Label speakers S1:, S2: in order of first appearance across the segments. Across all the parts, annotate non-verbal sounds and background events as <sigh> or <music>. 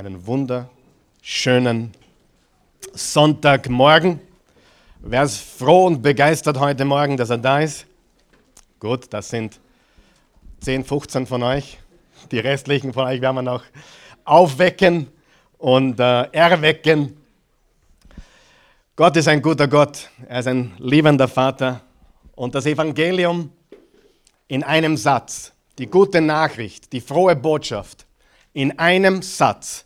S1: einen wunderschönen Sonntagmorgen. Wer ist froh und begeistert heute Morgen, dass er da ist? Gut, das sind 10, 15 von euch. Die restlichen von euch werden wir noch aufwecken und äh, erwecken. Gott ist ein guter Gott. Er ist ein liebender Vater. Und das Evangelium in einem Satz, die gute Nachricht, die frohe Botschaft, in einem Satz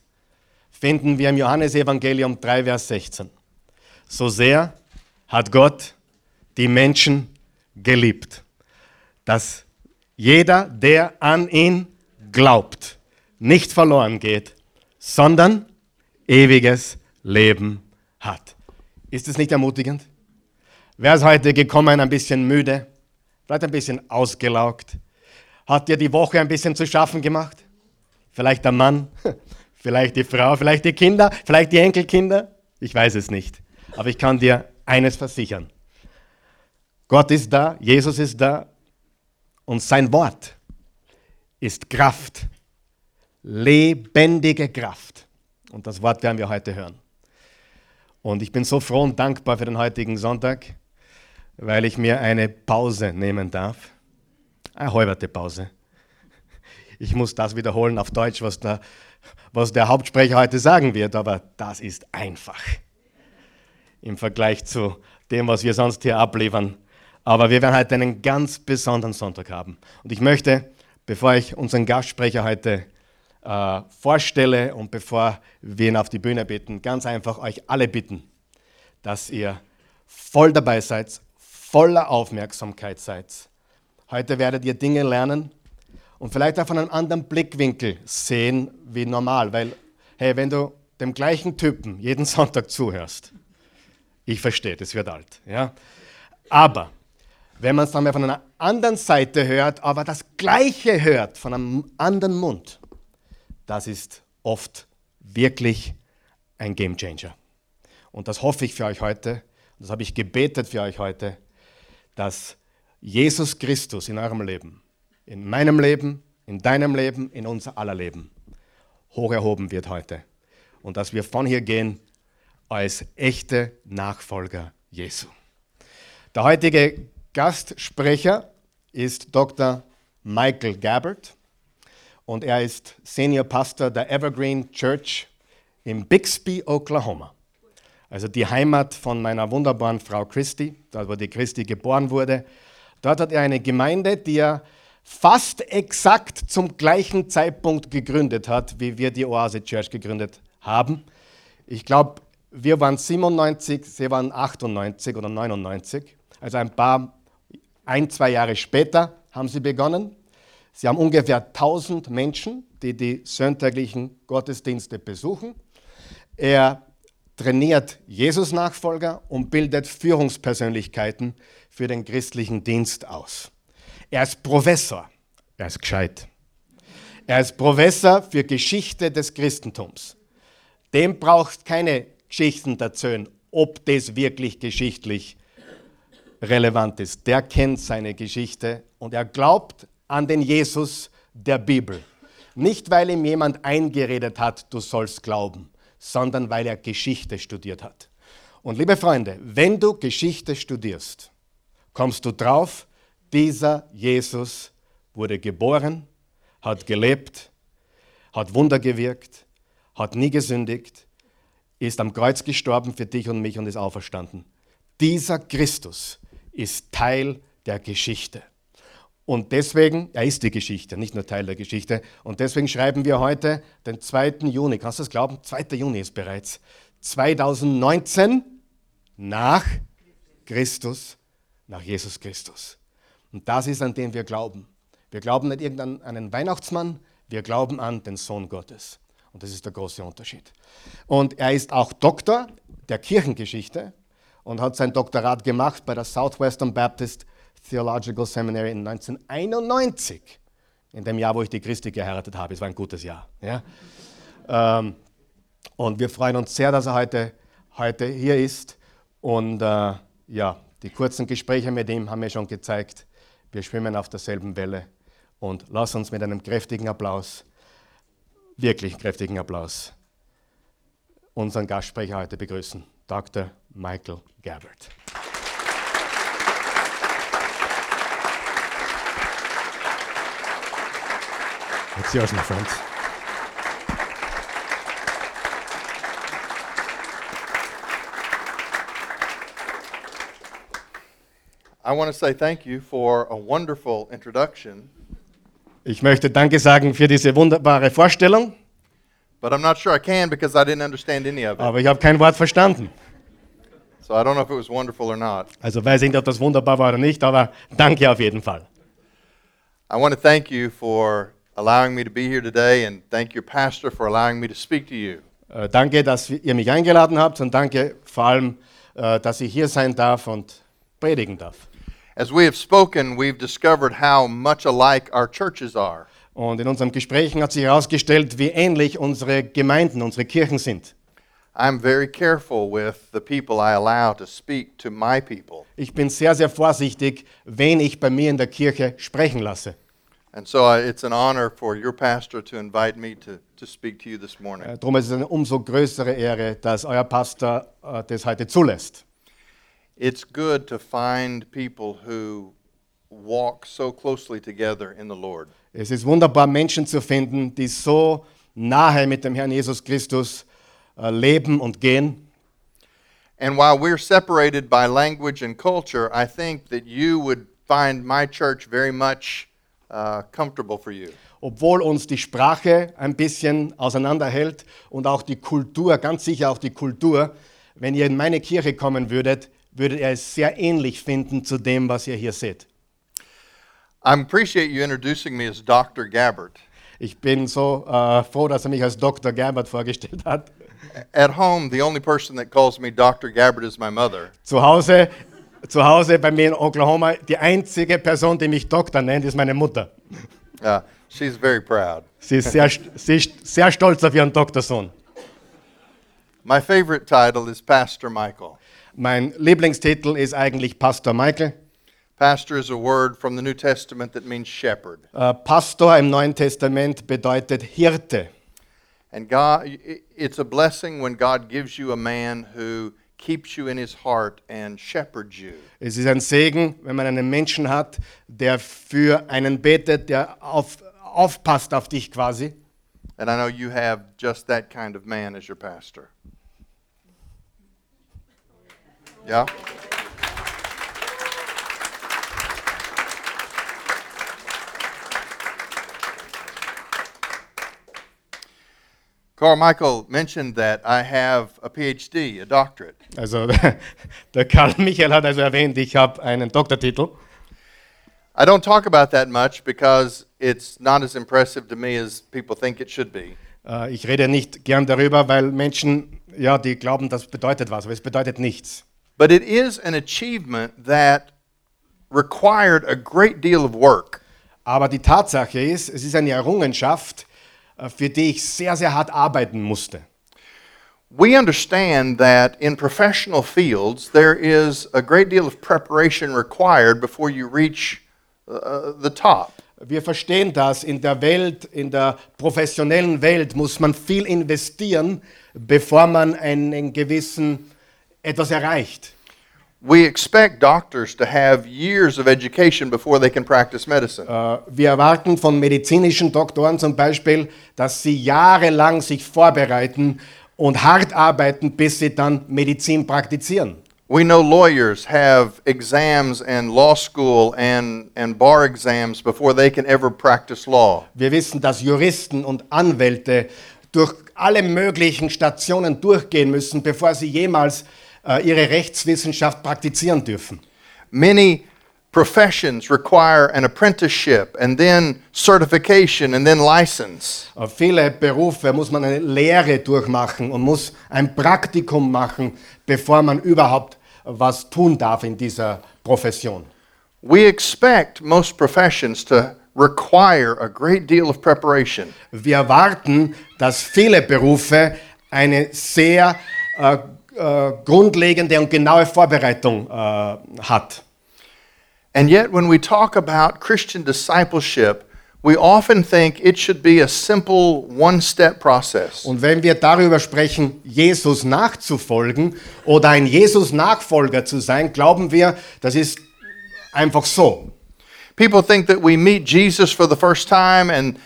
S1: finden wir im Johannesevangelium 3, Vers 16. So sehr hat Gott die Menschen geliebt, dass jeder, der an ihn glaubt, nicht verloren geht, sondern ewiges Leben hat. Ist es nicht ermutigend? Wer ist heute gekommen, ein bisschen müde, vielleicht ein bisschen ausgelaugt? Hat dir die Woche ein bisschen zu schaffen gemacht? Vielleicht der Mann, <laughs> vielleicht die Frau, vielleicht die Kinder, vielleicht die Enkelkinder. Ich weiß es nicht. Aber ich kann dir eines versichern. Gott ist da, Jesus ist da und sein Wort ist Kraft, lebendige Kraft. Und das Wort werden wir heute hören. Und ich bin so froh und dankbar für den heutigen Sonntag, weil ich mir eine Pause nehmen darf. Eine halbe Pause ich muss das wiederholen auf Deutsch, was der, was der Hauptsprecher heute sagen wird, aber das ist einfach im Vergleich zu dem, was wir sonst hier abliefern. Aber wir werden heute einen ganz besonderen Sonntag haben. Und ich möchte, bevor ich unseren Gastsprecher heute äh, vorstelle und bevor wir ihn auf die Bühne bitten, ganz einfach euch alle bitten, dass ihr voll dabei seid, voller Aufmerksamkeit seid. Heute werdet ihr Dinge lernen, und vielleicht auch von einem anderen Blickwinkel sehen wie normal. Weil, hey, wenn du dem gleichen Typen jeden <laughs> Sonntag zuhörst, ich verstehe, das wird alt. Ja? Aber wenn man es dann mal von einer anderen Seite hört, aber das Gleiche hört von einem anderen Mund, das ist oft wirklich ein Game Changer. Und das hoffe ich für euch heute, das habe ich gebetet für euch heute, dass Jesus Christus in eurem Leben in meinem Leben, in deinem Leben, in unser aller Leben hoch erhoben wird heute. Und dass wir von hier gehen als echte Nachfolger Jesu. Der heutige Gastsprecher ist Dr. Michael Gabbard und er ist Senior Pastor der Evergreen Church in Bixby, Oklahoma. Also die Heimat von meiner wunderbaren Frau Christi, dort wo die Christi geboren wurde. Dort hat er eine Gemeinde, die er fast exakt zum gleichen Zeitpunkt gegründet hat, wie wir die Oase Church gegründet haben. Ich glaube, wir waren 97, sie waren 98 oder 99. Also ein paar, ein, zwei Jahre später haben sie begonnen. Sie haben ungefähr 1000 Menschen, die die sonntäglichen Gottesdienste besuchen. Er trainiert Jesus-Nachfolger und bildet Führungspersönlichkeiten für den christlichen Dienst aus. Er ist Professor. Er ist gescheit. Er ist Professor für Geschichte des Christentums. Dem braucht keine Geschichten erzählen, ob das wirklich geschichtlich relevant ist. Der kennt seine Geschichte und er glaubt an den Jesus der Bibel. Nicht, weil ihm jemand eingeredet hat, du sollst glauben, sondern weil er Geschichte studiert hat. Und liebe Freunde, wenn du Geschichte studierst, kommst du drauf, dieser Jesus wurde geboren, hat gelebt, hat Wunder gewirkt, hat nie gesündigt, ist am Kreuz gestorben für dich und mich und ist auferstanden. Dieser Christus ist Teil der Geschichte. Und deswegen, er ist die Geschichte, nicht nur Teil der Geschichte. Und deswegen schreiben wir heute den 2. Juni. Kannst du das glauben? 2. Juni ist bereits 2019 nach Christus, nach Jesus Christus. Und das ist, an den wir glauben. Wir glauben nicht irgendeinen einen Weihnachtsmann, wir glauben an den Sohn Gottes. Und das ist der große Unterschied. Und er ist auch Doktor der Kirchengeschichte und hat sein Doktorat gemacht bei der Southwestern Baptist Theological Seminary in 1991. In dem Jahr, wo ich die Christi geheiratet habe. Es war ein gutes Jahr. Ja? Ähm, und wir freuen uns sehr, dass er heute, heute hier ist. Und äh, ja, die kurzen Gespräche mit ihm haben mir schon gezeigt, wir schwimmen auf derselben Welle. Und lass uns mit einem kräftigen Applaus, wirklich kräftigen Applaus, unseren Gastsprecher heute begrüßen, Dr. Michael Gabbard. It's yours, my friend.
S2: I want to say thank you for a wonderful introduction,
S1: Ich möchte Danke sagen für diese wunderbare Vorstellung,
S2: but I'm not sure I can because I didn't understand any of it.
S1: aber ich habe kein Wort verstanden.
S2: So I don't know if it was wonderful or not.
S1: Also weiß ich nicht, ob das wunderbar war oder nicht, aber danke auf jeden Fall.
S2: I want to thank you for allowing me to be here today and thank your pastor for allowing me to speak to you.
S1: Äh, danke, dass ihr mich eingeladen habt und danke vor allem, äh, dass ich hier sein darf und predigen darf.
S2: As we have spoken, we've discovered how much alike our churches are.
S1: Und in unserem Gesprächen hat sich herausgestellt, wie ähnlich unsere Gemeinden, unsere Kirchen sind.
S2: I'm very careful with the people I allow to speak to my people.
S1: Ich bin sehr, sehr vorsichtig, wen ich bei mir in der Kirche sprechen lasse.
S2: And so I, it's an honor for your pastor to invite me to, to speak to you this morning.
S1: Äh, Darum ist es eine umso größere Ehre, dass euer Pastor äh, das heute zulässt.
S2: It's good to find people who walk so closely together in the Lord.
S1: Es ist wunderbar, Menschen zu finden, die so nahe mit dem Herrn Jesus Christus äh, leben und gehen.
S2: And while we're separated by language and culture, I think that you would find my church very much uh, comfortable for you.
S1: Obwohl uns die Sprache ein bisschen auseinanderhält und auch die Kultur, ganz sicher auch die Kultur, wenn ihr in meine Kirche kommen würdet, würdet ihr es sehr ähnlich finden zu dem, was ihr hier seht.
S2: I appreciate you introducing me as Dr. Gabbard.
S1: Ich bin so äh, froh, dass er mich als Dr. Gerbert vorgestellt hat.
S2: At home, the only person that calls me Dr. Gabbard is my mother.
S1: Zu Hause, zu Hause bei mir in Oklahoma, die einzige Person, die mich Doktor nennt, ist meine Mutter.
S2: Uh, she's very proud.
S1: Sie ist sehr, sie ist sehr stolz auf ihren Doktorsohn.
S2: My favorite title is Pastor Michael.
S1: Mein Lieblingstitel ist eigentlich Pastor Michael.
S2: Pastor is a word from the New Testament that means shepherd.
S1: Äh, Pastor im Neuen Testament bedeutet Hirte.
S2: And God, it's a blessing when God gives you a man who keeps you in his heart and shepherds you.
S1: Es ist ein Segen, wenn man einen Menschen hat, der für einen betet, der auf, aufpasst auf dich quasi.
S2: And I know you have just that kind of man as your pastor. Yeah? Carmichael mentioned that I have a PhD, a doctorate.
S1: Also <laughs> der Karl Michael hat also erwähnt, ich habe einen Doktortitel.
S2: I don't talk about that much because it's not as impressive to me as people think it should be.
S1: Äh, Ich rede nicht gern darüber, weil Menschen, ja, die glauben, das bedeutet was, aber es bedeutet nichts.
S2: But it is an achievement that required a great deal of work.
S1: Aber die Tatsache ist, es ist eine Errungenschaft, äh, für die ich sehr, sehr hart arbeiten musste.
S2: We understand that in professional fields, there is a great deal of preparation required before you reach uh, the top.
S1: Wir verstehen das, in der Welt, in der professionellen Welt muss man viel investieren, bevor man einen gewissen etwas erreicht.
S2: We expect doctors to have years of education before they can practice medicine.
S1: Äh, Wir erwarten von medizinischen Doktoren zum Beispiel, dass sie jahrelang sich vorbereiten und hart arbeiten, bis sie dann Medizin praktizieren.
S2: We know lawyers have exams and law school and, and bar exams before they can ever practice law.
S1: Wir wissen, dass Juristen und Anwälte durch alle möglichen Stationen durchgehen müssen, bevor sie jemals ihre Rechtswissenschaft praktizieren dürfen.
S2: Many professions require an apprenticeship and then certification and then license.
S1: Viele Berufe muss man eine Lehre durchmachen und muss ein Praktikum machen, bevor man überhaupt was tun darf in dieser Profession.
S2: We expect most professions to require a great deal of preparation.
S1: Wir erwarten, dass viele Berufe eine sehr äh, äh, grundlegende und genaue Vorbereitung äh, hat.
S2: And yet, when we talk about Christian discipleship, we often think it should be a simple one step process.
S1: Und wenn wir darüber sprechen, Jesus nachzufolgen oder ein Jesus-Nachfolger zu sein, glauben wir, das ist einfach so.
S2: People think that we meet Jesus for the first time and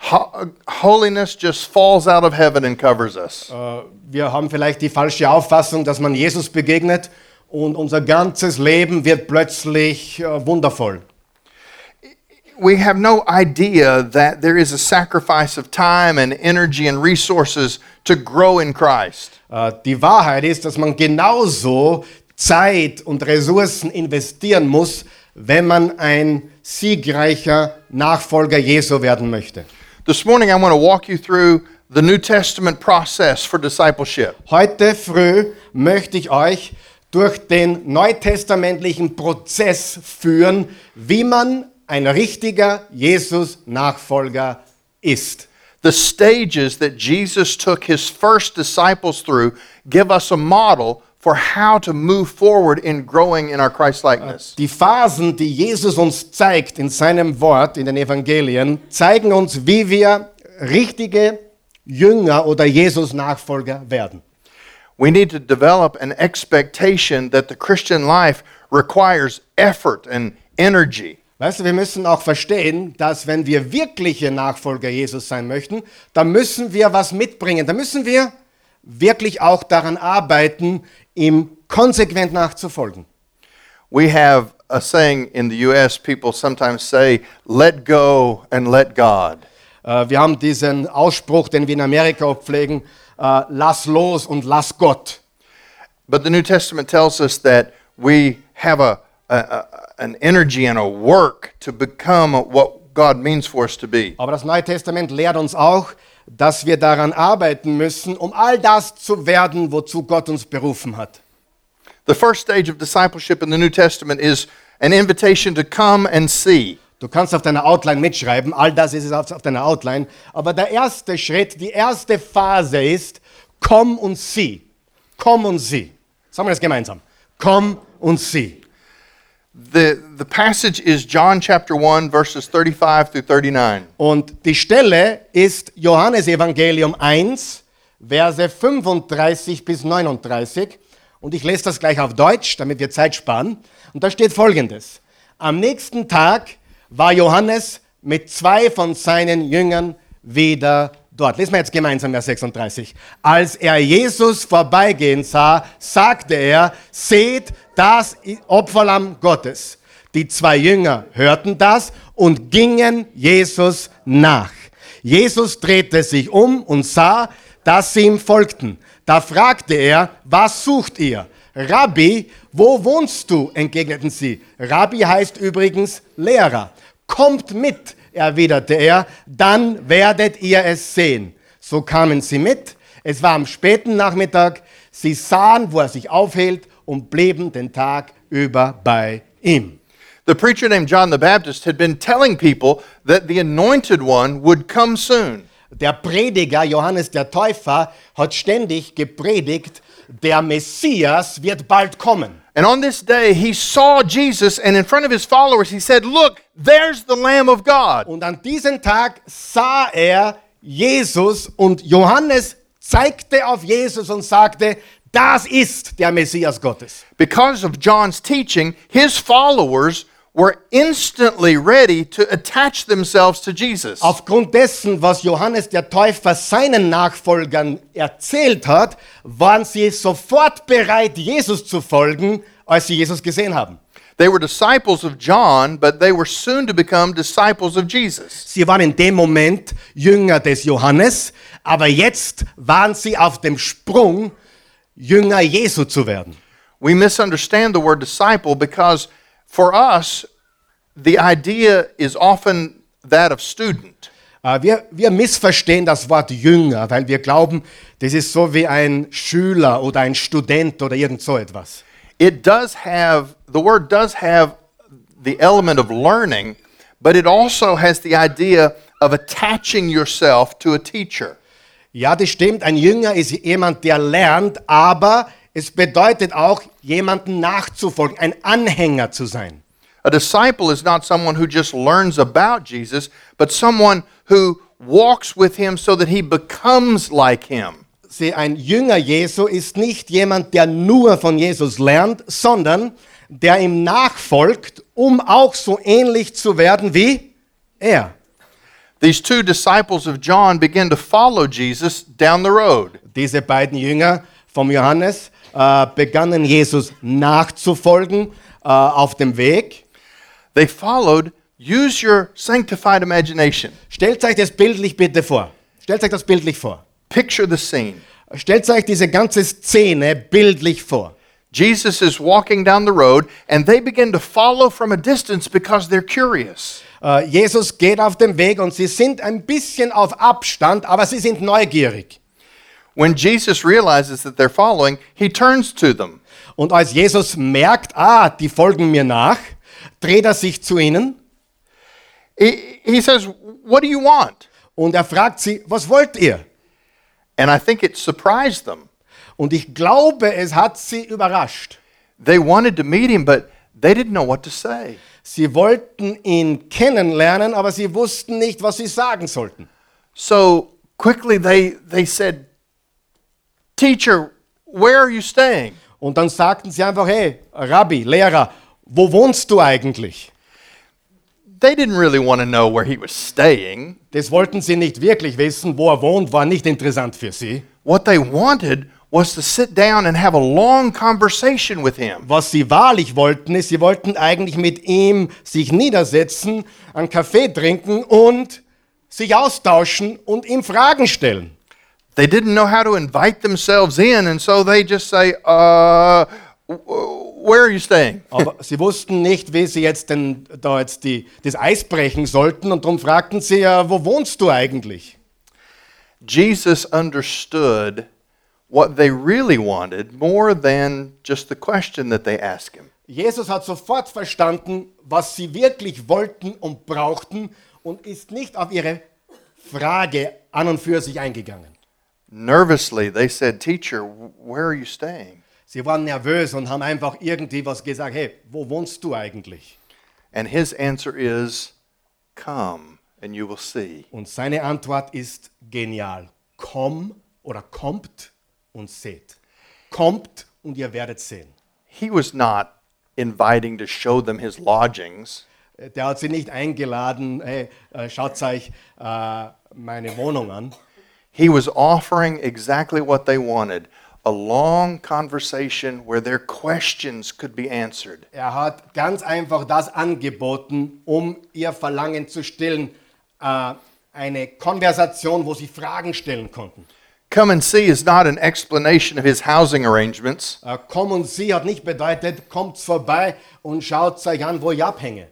S2: holiness just falls out of heaven and covers us.
S1: Äh, Wir haben vielleicht die falsche Auffassung, dass man Jesus begegnet und unser ganzes Leben wird plötzlich äh, wundervoll.
S2: We have no idea that there is a sacrifice of time and energy and resources to grow in Christ.
S1: Äh, Die Wahrheit ist, dass man genauso Zeit und Ressourcen investieren muss, wenn man ein siegreicher Nachfolger Jesu werden möchte.
S2: This morning, I want to walk you through the New Testament process for discipleship.
S1: Heute früh möchte ich euch durch den neutestamentlichen Prozess führen, wie man ein richtiger Jesus-Nachfolger ist.
S2: The stages that Jesus took his first disciples through give us a model for how to move forward in growing in our Christ likeness.
S1: Die Phasen, die Jesus uns zeigt in seinem Wort, in den Evangelien, zeigen uns, wie wir richtige Jünger oder Jesus-Nachfolger werden.
S2: We need to develop an expectation that the Christian life requires effort and energy.
S1: Weißt du, wir müssen auch verstehen, dass wenn wir wirkliche Nachfolger Jesus sein möchten, dann müssen wir was mitbringen. Da müssen wir wirklich auch daran arbeiten, ihm konsequent nachzufolgen.
S2: We have a saying in the US, people sometimes say, let go and let God.
S1: Äh, Wir haben diesen Ausspruch, den wir in Amerika pflegen, äh, lass los und lass Gott.
S2: But the New Testament tells us that we have a, a, a- an energy and a work to become what God means for us to be.
S1: Aber das Neue Testament lehrt uns auch, dass wir daran arbeiten müssen, um all das zu werden, wozu Gott uns berufen hat.
S2: The first stage of discipleship in the New Testament is an invitation to come and see.
S1: Du kannst auf deiner Outline mitschreiben, all das ist es auf auf deiner Outline. Aber der erste Schritt, die erste Phase ist, komm und sieh. Komm und sieh. Sagen wir das gemeinsam. Komm und sieh.
S2: The, the passage is John chapter 1, verses 35 through 39.
S1: Und die Stelle ist Johannes Evangelium 1, Verse 35 bis 39. Und ich lese das gleich auf Deutsch, damit wir Zeit sparen. Und da steht folgendes. Am nächsten Tag war Johannes mit zwei von seinen Jüngern wieder dort. Lesen wir jetzt gemeinsam Vers 36. Als er Jesus vorbeigehen sah, sagte er, seht das Opferlamm Gottes. Die zwei Jünger hörten das und gingen Jesus nach. Jesus drehte sich um und sah, dass sie ihm folgten. Da fragte er, was sucht ihr? Rabbi, wo wohnst du? entgegneten sie. Rabbi heißt übrigens Lehrer. Kommt mit, erwiderte er, dann werdet ihr es sehen. So kamen sie mit. Es war am späten Nachmittag. Sie sahen, wo er sich aufhielt und blieben den Tag über bei ihm.
S2: The preacher named John the Baptist had been telling people that the anointed one would come soon.
S1: Der Prediger Johannes der Täufer hat ständig gepredigt, der Messias wird bald kommen.
S2: And on this day, he saw Jesus, and in front of his followers, he said, Look, there's the Lamb of God.
S1: Und an diesem Tag sah er Jesus und Johannes zeigte auf Jesus und sagte, das ist der Messias Gottes.
S2: Because of John's teaching, his followers were instantly ready to attach themselves to Jesus.
S1: Aufgrund dessen, was Johannes der Täufer seinen Nachfolgern erzählt hat, waren sie sofort bereit, Jesus zu folgen, als sie Jesus gesehen haben.
S2: They were disciples of John, but they were soon to become disciples of Jesus.
S1: Sie waren in dem Moment Jünger des Johannes, aber jetzt waren sie auf dem Sprung, Jünger Jesu zu werden.
S2: We misunderstand the word disciple because for us, the idea is often that of student.
S1: Äh, Wir, wir missverstehen das Wort Jünger, weil wir glauben, das ist so wie ein Schüler oder ein Student oder irgend so etwas.
S2: It does have, the word does have the element of learning, but it also has the idea of attaching yourself to a teacher.
S1: Ja, das stimmt, ein Jünger ist jemand, der lernt, aber es bedeutet auch, jemanden nachzufolgen, ein Anhänger zu sein.
S2: A disciple is not someone who just learns about Jesus, but someone who walks with him so that he becomes like him.
S1: Sieh, ein Jünger Jesu ist nicht jemand, der nur von Jesus lernt, sondern der ihm nachfolgt, um auch so ähnlich zu werden wie er.
S2: These two disciples of John begin to follow Jesus down the road.
S1: Diese beiden Jünger vom Johannes äh, begannen Jesus nachzufolgen äh, auf dem Weg.
S2: They followed, use your sanctified imagination.
S1: Stellt euch das bildlich bitte vor. Stellt euch das bildlich vor.
S2: Picture the scene.
S1: Stellt euch diese ganze Szene bildlich vor.
S2: Jesus is walking down the road, and they begin to follow from a distance because they're curious.
S1: Äh, Jesus geht auf dem Weg und sie sind ein bisschen auf Abstand, aber sie sind neugierig.
S2: When Jesus realizes that they're following, he turns to them.
S1: Und als Jesus merkt, ah, die folgen mir nach, dreht er sich zu ihnen
S2: He, he says, What do you want?
S1: und er fragt sie, was wollt ihr?
S2: And I think it surprised them.
S1: Und ich glaube, es hat sie überrascht.
S2: They wanted to meet him, but they didn't know what to say.
S1: Sie wollten ihn kennenlernen, aber sie wussten nicht, was sie sagen sollten.
S2: So quickly they, they said, Teacher, where are you staying?
S1: Und dann sagten sie einfach, hey, Rabbi, Lehrer, wo wohnst du eigentlich?
S2: They didn't really want to know where he was staying.
S1: Das wollten sie nicht wirklich wissen. Wo er wohnt, war nicht interessant für sie.
S2: What they wanted was to sit down and have a long conversation with him.
S1: Was sie wahrlich wollten, ist, sie wollten eigentlich mit ihm sich niedersetzen, einen Kaffee trinken und sich austauschen und ihm Fragen stellen.
S2: They didn't know how to invite themselves in, and so they just say, uh, where are you staying?
S1: Aber <laughs> sie wussten nicht, wie sie jetzt denn da jetzt die, das Eis brechen sollten und darum fragten sie ja, wo wohnst du eigentlich?
S2: Jesus understood what they really wanted more than just the question that they asked him.
S1: Jesus hat sofort verstanden, was sie wirklich wollten und brauchten und ist nicht auf ihre Frage an und für sich eingegangen.
S2: Nervously, they said, Teacher, where are you staying?
S1: Sie waren nervös und haben einfach irgendwie was gesagt, hey, wo wohnst du eigentlich?
S2: And his answer is, Come and you will see.
S1: Und seine Antwort ist genial. Komm oder kommt und seht. Kommt und ihr werdet sehen.
S2: He was not inviting to show them his lodgings.
S1: Der hat sie nicht eingeladen, hey, äh, schaut euch äh, meine Wohnung an.
S2: He was offering exactly what they wanted a long conversation where their questions could be answered.
S1: Er hat ganz einfach das angeboten, um ihr Verlangen zu stillen. Äh, eine Konversation, wo sie Fragen stellen konnten.
S2: Come and see is not an explanation of his housing arrangements.
S1: Äh, komm und sie hat nicht bedeutet, kommt vorbei und schaut euch an, wo ich abhänge.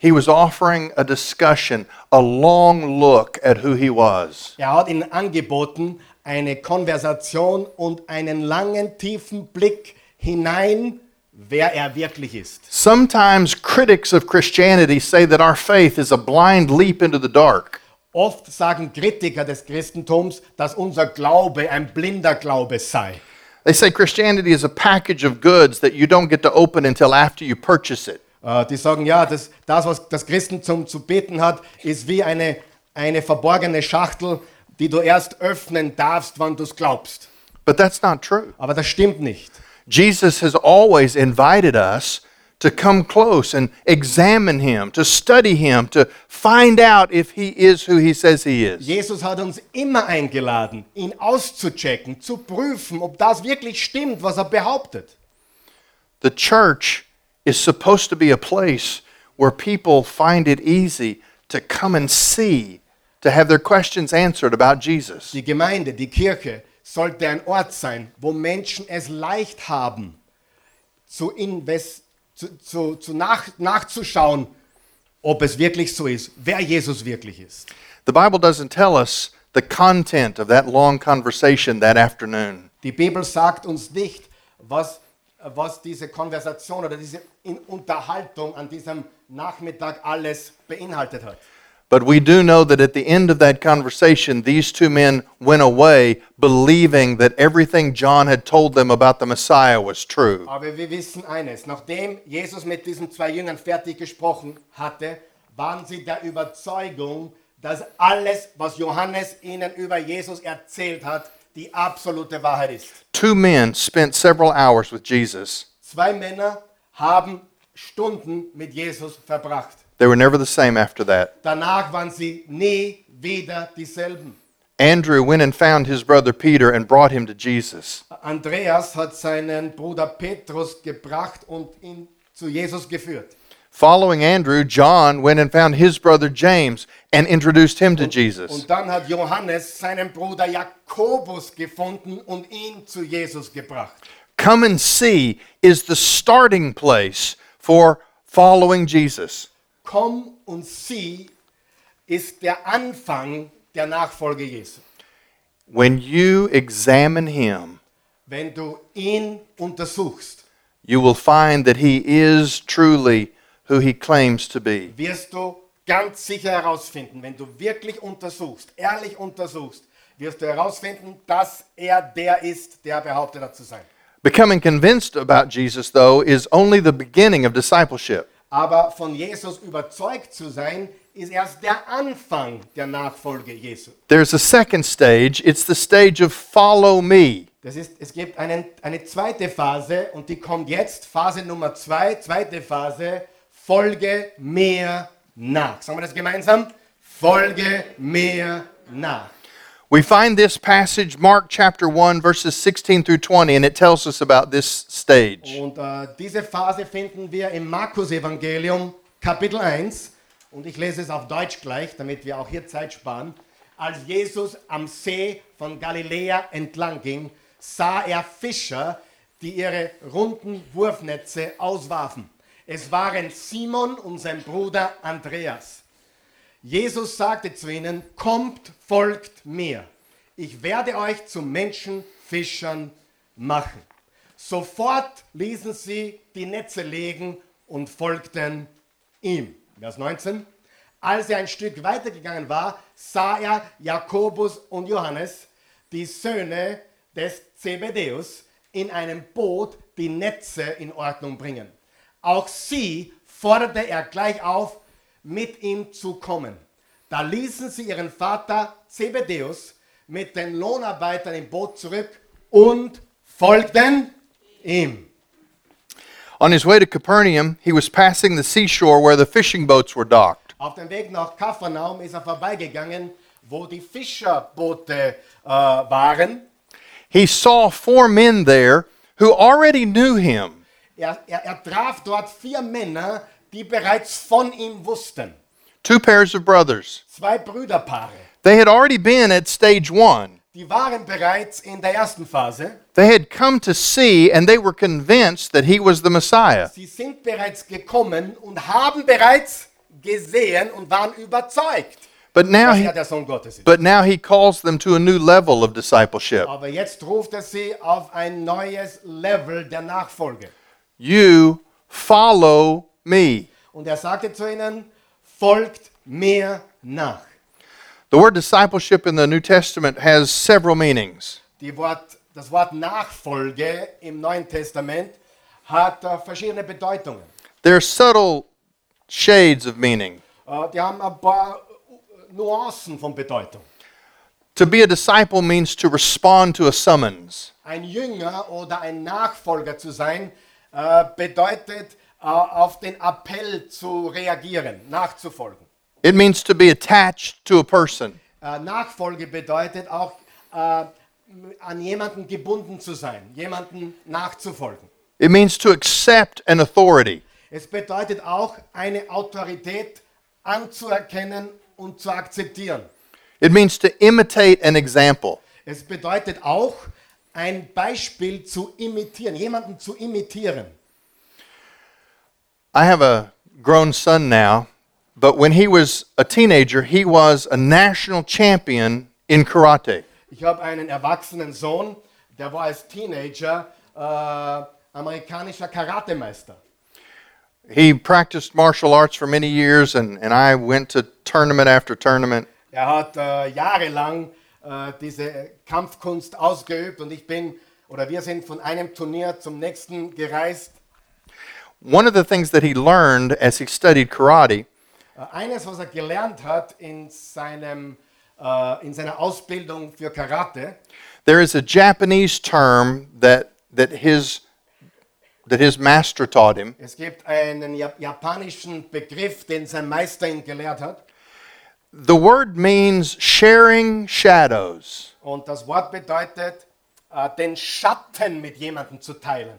S2: He was offering a discussion, a long look at who he was.
S1: Er hat ihnen angeboten, eine Konversation und einen langen, tiefen Blick hinein, wer er wirklich ist.
S2: Sometimes critics of Christianity say that our faith is a blind leap into the dark.
S1: Oft sagen Kritiker des Christentums, dass unser Glaube ein blinder Glaube sei.
S2: They say Christianity is a package of goods that you don't get to open until after you purchase it.
S1: Äh, Die sagen, ja, das, das, was das Christentum zu bieten hat, ist wie eine, eine verborgene Schachtel, die du erst öffnen darfst, wann du es glaubst.
S2: But that's not true.
S1: Aber das stimmt nicht.
S2: Jesus has always invited us to come close and examine him, to study him, to find out if he is who he says he is.
S1: Jesus hat uns immer eingeladen, ihn auszuchecken, zu prüfen, ob das wirklich stimmt, was er behauptet.
S2: The church is supposed to be a place where people find it easy to come and see, to have their questions answered about Jesus.
S1: Die Gemeinde, die Kirche sollte ein Ort sein, wo Menschen es leicht haben, zu, invest, zu, zu, zu nach, nachzuschauen, ob es wirklich so ist, wer Jesus wirklich ist.
S2: The Bible doesn't tell us the content of that long conversation that afternoon.
S1: Die Bibel sagt uns nicht, was, was diese Konversation oder diese Unterhaltung an diesem Nachmittag alles beinhaltet hat.
S2: But we do know that at the end of that conversation, these two men went away believing that everything John had told them about the Messiah was true.
S1: Aber wir wissen eines, nachdem Jesus mit diesen zwei Jüngern fertig gesprochen hatte, waren sie der Überzeugung, dass alles, was Johannes ihnen über Jesus erzählt hat, die absolute Wahrheit ist.
S2: Two men spent several hours with Jesus.
S1: Zwei Männer haben Stunden mit Jesus verbracht.
S2: They were never the same after that.
S1: Danach waren sie nie wieder dieselben.
S2: Andrew went and found his brother Peter and brought him to Jesus.
S1: Andreas hat seinen Bruder Petrus gebracht und ihn zu Jesus geführt.
S2: Following Andrew, John went and found his brother James and introduced him to Jesus.
S1: Und dann hat Johannes seinen Bruder Jakobus gefunden und ihn zu Jesus gebracht.
S2: Come and see is the starting place for following Jesus.
S1: Komm und sieh ist der Anfang der Nachfolge Jesu.
S2: When you examine him,
S1: Wenn du ihn untersuchst,
S2: you will find that he is truly who he claims to be.
S1: wirst du ganz sicher herausfinden, wenn du wirklich untersuchst, ehrlich untersuchst, wirst du herausfinden, dass er der ist, der behauptet hat zu sein.
S2: Becoming convinced about Jesus, though, is only the beginning of discipleship.
S1: Aber von Jesus überzeugt zu sein, ist erst der Anfang der Nachfolge Jesu.
S2: There's a second stage, it's the stage of follow me.
S1: Das ist, es gibt einen, eine zweite Phase und die kommt jetzt, Phase Nummer zwei, zweite Phase, folge mir nach. Sagen wir das gemeinsam? Folge mir nach.
S2: We find this passage, Mark chapter 1, verses 16 through 20, and it tells us about this stage.
S1: Und äh, diese Phase finden wir im Markus-Evangelium, Kapitel 1. Und ich lese es auf Deutsch gleich, damit wir auch hier Zeit sparen. Als Jesus am See von Galiläa entlang ging, sah er Fischer, die ihre runden Wurfnetze auswarfen. Es waren Simon und sein Bruder Andreas. Jesus sagte zu ihnen, kommt, folgt mir. Ich werde euch zu Menschenfischern machen. Sofort ließen sie die Netze legen und folgten ihm. Vers 19. Als er ein Stück weitergegangen war, sah er Jakobus und Johannes, die Söhne des Zebedäus, in einem Boot die Netze in Ordnung bringen. Auch sie forderte er gleich auf, mit ihm zu kommen. Da ließen sie ihren Vater Zebedäus mit den Lohnarbeitern im Boot zurück und folgten ihm.
S2: On his way to Capernaum, he was passing the seashore where the fishing boats were docked.
S1: Auf dem Weg nach Kapernaum ist er vorbeigegangen, wo die Fischerboote äh, waren.
S2: He saw four men there who already knew him.
S1: Er, er, er traf dort vier Männer, die bereits von ihm wussten.
S2: Two pairs of brothers.
S1: Zwei Brüderpaare.
S2: They had already been at stage one.
S1: Die waren bereits in der ersten Phase.
S2: They had come to see and they were convinced that he was the Messiah.
S1: Sie sind bereits gekommen und haben bereits gesehen und waren überzeugt,
S2: But now he,
S1: er der Sohn Gottes ist.
S2: but now he calls them to a new level of discipleship.
S1: Aber jetzt ruft er sie auf ein neues Level der Nachfolge.
S2: You follow me.
S1: Und er sagte zu ihnen, folgt mir nach.
S2: The word discipleship in the New Testament has several meanings.
S1: Die Wort, das Wort Nachfolge im Neuen Testament hat äh, verschiedene Bedeutungen.
S2: There are subtle shades of meaning.
S1: Äh, die haben ein paar äh, Nuancen von Bedeutung.
S2: To be a disciple means to respond to a summons.
S1: Ein Jünger oder ein Nachfolger zu sein, äh, bedeutet auf den Appell zu reagieren, nachzufolgen.
S2: It means to be attached to a person.
S1: Äh, Nachfolge bedeutet auch äh, an jemanden gebunden zu sein, jemanden nachzufolgen.
S2: It means to accept an authority.
S1: Es bedeutet auch eine Autorität anzuerkennen und zu akzeptieren.
S2: It means to imitate an example.
S1: Es bedeutet auch ein Beispiel zu imitieren, jemanden zu imitieren.
S2: I have a grown son now, but when he was a teenager, he was a national champion in karate.
S1: Ich habe einen erwachsenen Sohn, der war als Teenager äh, amerikanischer Karatemeister.
S2: He practiced martial arts for many years, and, and I went to tournament after tournament.
S1: Er hat äh, jahrelang äh, diese Kampfkunst ausgeübt und ich bin oder wir sind von einem Turnier zum nächsten gereist.
S2: One of the things that he learned as he studied karate
S1: Äh, eines, was er gelernt hat in, seinem, äh, in seiner Ausbildung für Karate,
S2: there is a Japanese term that, that, his, that his master taught him.
S1: es gibt einen Jap- japanischen Begriff, den sein Meister ihn gelehrt hat.
S2: The word means sharing shadows.
S1: Und das Wort bedeutet, äh, den Schatten mit jemandem zu teilen.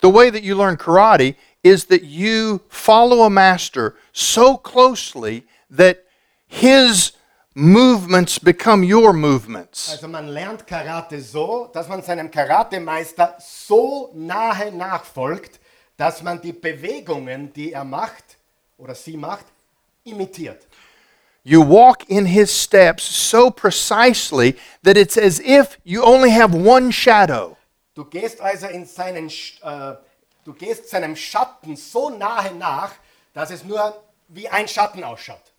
S2: The way that you learn karate is that you follow a master so closely that his movements become your movements.
S1: Also man lernt Karate so, dass man seinem Karatemeister so nahe nachfolgt, dass man die Bewegungen, die er macht oder sie macht, imitiert.
S2: You walk in his steps so precisely that it's as if you only have one shadow.
S1: Du gehst also in seinen, äh, du gehst seinem Schatten so nahe nach, dass es nur wie ein Schatten ausschaut.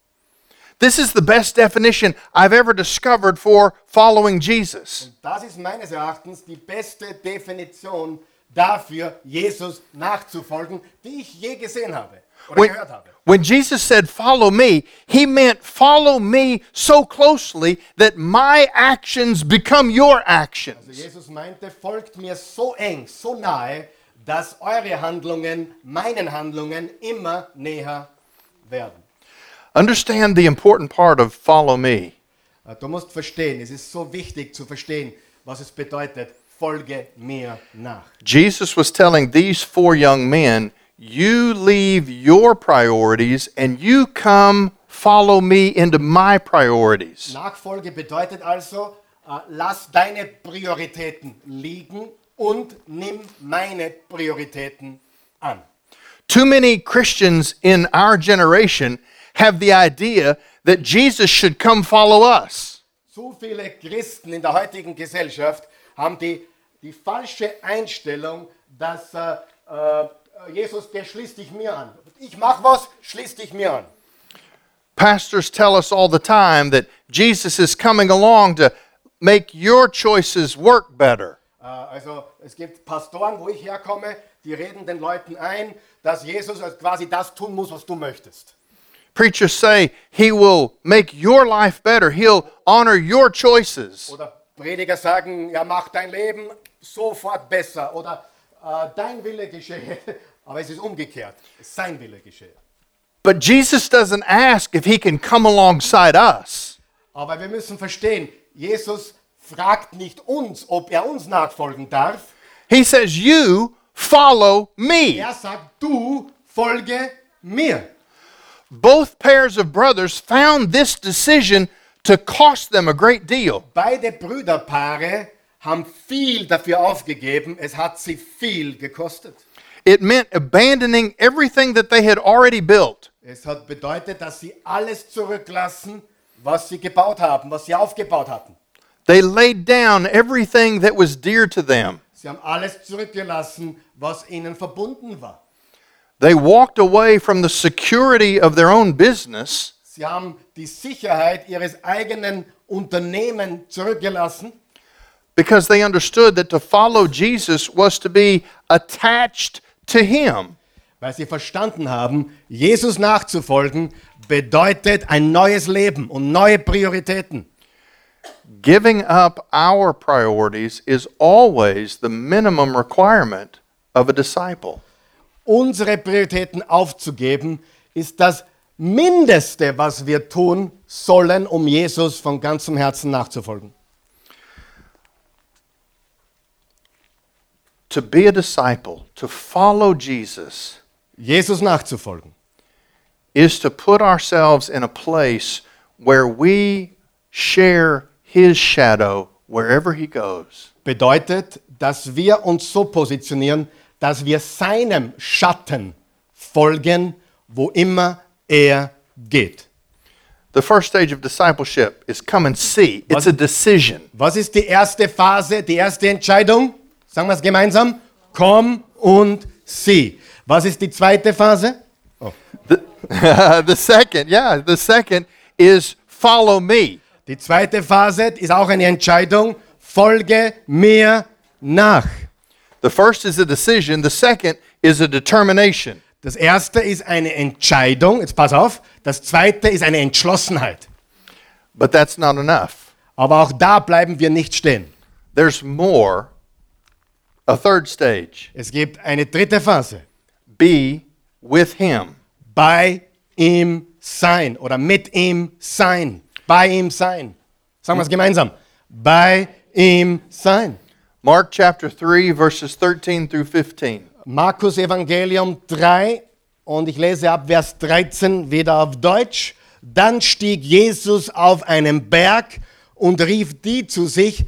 S2: This is the best definition I've ever discovered for following Jesus.
S1: Das ist meines Erachtens die beste Definition dafür, Jesus nachzufolgen, die ich je gesehen habe
S2: When, when Jesus said, Follow me, he meant follow me so closely that my actions become your actions.
S1: Also Jesus meinte, folgt mir er so eng, so nahe, dass eure Handlungen meinen Handlungen immer näher werden.
S2: Understand the important part of follow me.
S1: Du musst verstehen, es ist so wichtig zu verstehen, was es bedeutet, folge mir nach.
S2: Jesus was telling these four young men, You leave your priorities and you come follow me into my priorities.
S1: Nachfolge bedeutet also, äh, lass deine Prioritäten liegen und nimm meine Prioritäten an.
S2: Too many Christians in our generation have the idea that Jesus should come follow us.
S1: Zu viele Christen in der heutigen Gesellschaft haben die, die falsche Einstellung, dass äh, äh, Jesus, der schließt dich mir an. Ich mach was, schließt dich mir an.
S2: Pastors tell us all the time that Jesus is coming along to make your choices work better.
S1: Äh, also es gibt Pastoren, wo ich herkomme, die reden den Leuten ein, dass Jesus quasi das tun muss, was du möchtest.
S2: Preachers say he will make your life better, he'll honor your choices.
S1: Oder Prediger sagen, ja, mach dein Leben sofort besser. Oder äh, dein Wille geschehe. Aber es ist umgekehrt. Sein Wille geschehe.
S2: But Jesus doesn't ask if he can come alongside us.
S1: Aber wir müssen verstehen, Jesus fragt nicht uns, ob er uns nachfolgen darf.
S2: He says, You follow me.
S1: Er sagt, du folge mir.
S2: Both pairs of brothers found this decision to cost them a great deal.
S1: Beide Brüderpaare haben viel dafür aufgegeben. Es hat sie viel gekostet.
S2: It meant abandoning everything that they had already built.
S1: Es hat bedeutet, dass sie alles zurücklassen, was sie gebaut haben, was sie aufgebaut hatten.
S2: They laid down everything that was dear to them.
S1: Sie haben alles zurückgelassen, was ihnen verbunden war.
S2: They walked away from the security of their own business
S1: Sie haben die Sicherheit ihres eigenen Unternehmens zurückgelassen,
S2: because they understood that to follow Jesus was to be attached to him.
S1: weil sie verstanden haben, Jesus nachzufolgen bedeutet ein neues Leben und neue Prioritäten.
S2: Giving up our priorities is always the minimum requirement of a disciple.
S1: Unsere Prioritäten aufzugeben, ist das Mindeste, was wir tun sollen, um Jesus von ganzem Herzen nachzufolgen.
S2: To be a disciple, to follow Jesus,
S1: Jesus nachzufolgen,
S2: is to put ourselves in a place where we share his shadow wherever he goes.
S1: bedeutet, dass wir uns so positionieren, dass wir seinem Schatten folgen, wo immer er geht.
S2: The first stage of discipleship is come and see. It's
S1: Was-
S2: a decision.
S1: Was ist die erste Phase, die erste Entscheidung? Sagen wir es gemeinsam. Komm und sieh. Was ist die zweite Phase?
S2: The, <laughs> the second, yeah, the second is follow me.
S1: Die zweite Phase ist auch eine Entscheidung. Folge mir nach.
S2: The first is a decision, the second is a determination.
S1: Das erste ist eine Entscheidung. Jetzt pass auf. Das zweite ist eine Entschlossenheit.
S2: But that's not enough.
S1: Aber auch da bleiben wir nicht stehen.
S2: There's more, a third stage.
S1: Es gibt eine dritte Phase.
S2: Be with him.
S1: Bei ihm sein oder mit ihm sein. Bei ihm sein. Sagen wir es gemeinsam. Bei ihm sein.
S2: Mark chapter 3, verses 13 through 15.
S1: Markus Evangelium 3 und ich lese ab Vers 13 wieder auf Deutsch. Dann stieg Jesus auf einen Berg und rief die zu sich,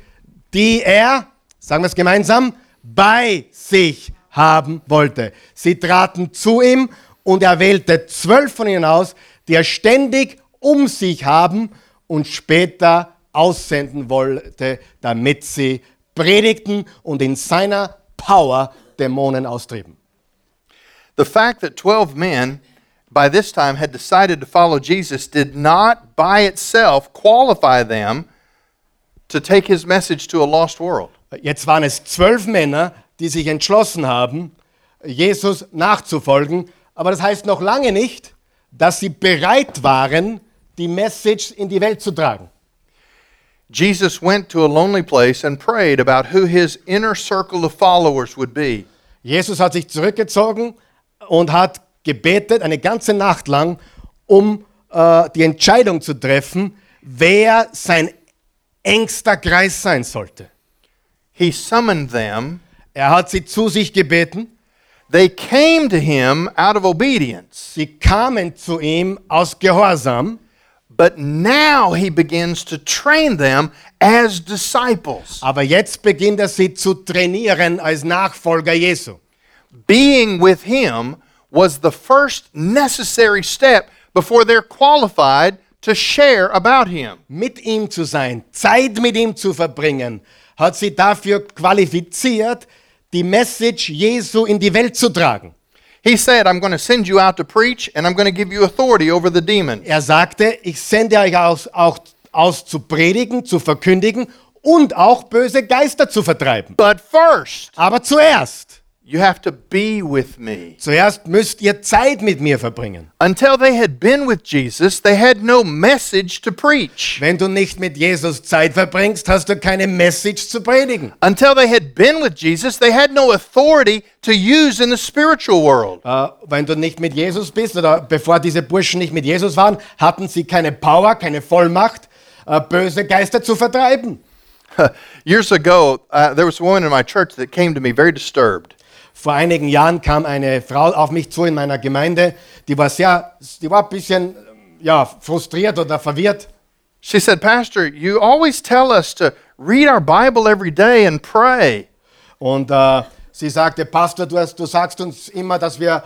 S1: die er, sagen wir es gemeinsam, bei sich haben wollte. Sie traten zu ihm und er wählte zwölf von ihnen aus, die er ständig um sich haben und später aussenden wollte, damit sie predigten und in seiner Power Dämonen austrieben.
S2: The fact that 12 men by this time had decided to follow Jesus did not by itself qualify them to take his message to a lost world.
S1: Jetzt waren es zwölf Männer, die sich entschlossen haben, Jesus nachzufolgen, aber das heißt noch lange nicht, dass sie bereit waren, die Message in die Welt zu tragen.
S2: Jesus went to a lonely place and prayed about who his inner circle of followers would be.
S1: Jesus hat sich zurückgezogen und hat gebetet eine ganze Nacht lang, um äh, die Entscheidung zu treffen, wer sein engster Kreis sein sollte.
S2: He summoned them.
S1: Er hat sie zu sich gebeten.
S2: They came to him out of obedience.
S1: Sie kamen zu ihm aus Gehorsam.
S2: But now he begins to train them as disciples.
S1: Aber jetzt beginnt er sie zu trainieren als Nachfolger Jesu.
S2: Being with him was the first necessary step before they're qualified to share about him.
S1: Mit ihm zu sein, Zeit mit ihm zu verbringen, hat sie dafür qualifiziert, die Message Jesu in die Welt zu tragen.
S2: He said, I'm going to send you out to preach and I'm going to give you authority over the demons.
S1: Er sagte, ich sende euch aus, auch aus zu predigen, zu verkündigen und auch böse Geister zu vertreiben.
S2: But first,
S1: Aber zuerst,
S2: you have to be with me.
S1: zuerst müsst ihr Zeit mit mir verbringen.
S2: Until they had been with Jesus, they had no message to preach.
S1: Wenn du nicht mit Jesus Zeit verbringst, hast du keine Message zu predigen.
S2: Until they had been with Jesus, they had no authority to use in the spiritual world.
S1: Äh, wenn du nicht mit Jesus bist oder bevor diese Burschen nicht mit Jesus waren, hatten sie keine Power, keine Vollmacht, äh, böse Geister zu vertreiben. <laughs>
S2: Years ago, uh, there was a woman in my church that came to me very disturbed.
S1: Vor einigen Jahren kam eine Frau auf mich zu in meiner Gemeinde, die war sehr, die war ein bisschen ja, frustriert oder verwirrt.
S2: She said, Pastor, you always tell us to read our Bible every day and pray.
S1: Und äh, sie sagte, Pastor, du, hast, du sagst uns immer, dass wir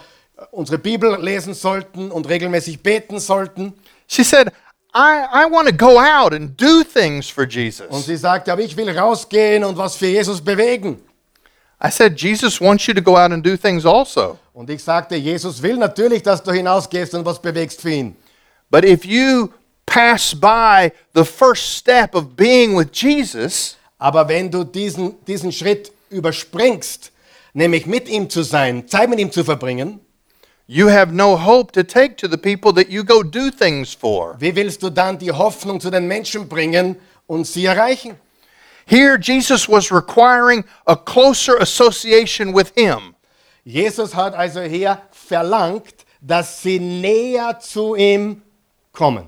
S1: unsere Bibel lesen sollten und regelmäßig beten sollten.
S2: She said, I, I want to go out and do things for
S1: Und
S2: Jesus.
S1: sie sagte, aber ich will rausgehen und was für Jesus bewegen.
S2: I said, Jesus wants you to go out and do things also.
S1: Und ich sagte, Jesus will natürlich, dass du hinausgehst und was bewegst für ihn.
S2: But if you pass by the first step of being with Jesus,
S1: Aber wenn du diesen, diesen Schritt überspringst, nämlich mit ihm zu sein, Zeit mit ihm zu verbringen,
S2: you have no hope to take to the people that you go do things for.
S1: wie willst du dann die Hoffnung zu den Menschen bringen und sie erreichen?
S2: Here, Jesus was requiring a closer association with Him.
S1: Jesus hat also hier verlangt, dass sie näher zu ihm kommen.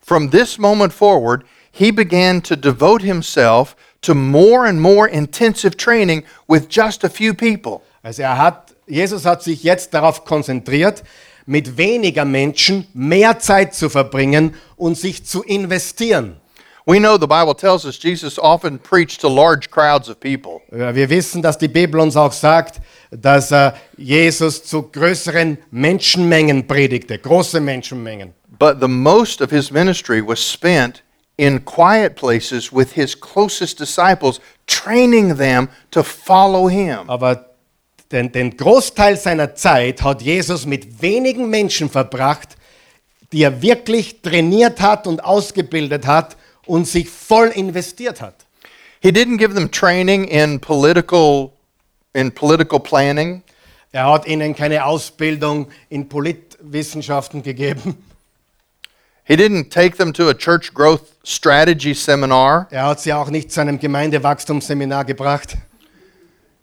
S2: From this moment forward, he began to devote himself to more and more intensive training with just a few people.
S1: Also er hat, Jesus hat sich jetzt darauf konzentriert, mit weniger Menschen mehr Zeit zu verbringen und sich zu investieren.
S2: We know the Bible tells us Jesus often preached to large crowds of people.
S1: Ja, Wir wissen, dass die Bibel uns auch sagt, dass äh, Jesus zu größeren Menschenmengen predigte, große Menschenmengen.
S2: But the most of his ministry was spent in quiet places with his closest disciples, training them to follow him.
S1: Aber den, den Großteil seiner Zeit hat Jesus mit wenigen Menschen verbracht, die er wirklich trainiert hat und ausgebildet hat und sich voll investiert hat.
S2: He didn't give them training in political in political planning.
S1: Er hat ihnen keine Ausbildung in Politwissenschaften gegeben.
S2: He didn't take them to a church growth strategy seminar.
S1: Er hat sie auch nicht zu einem Gemeindewachstumsseminar gebracht.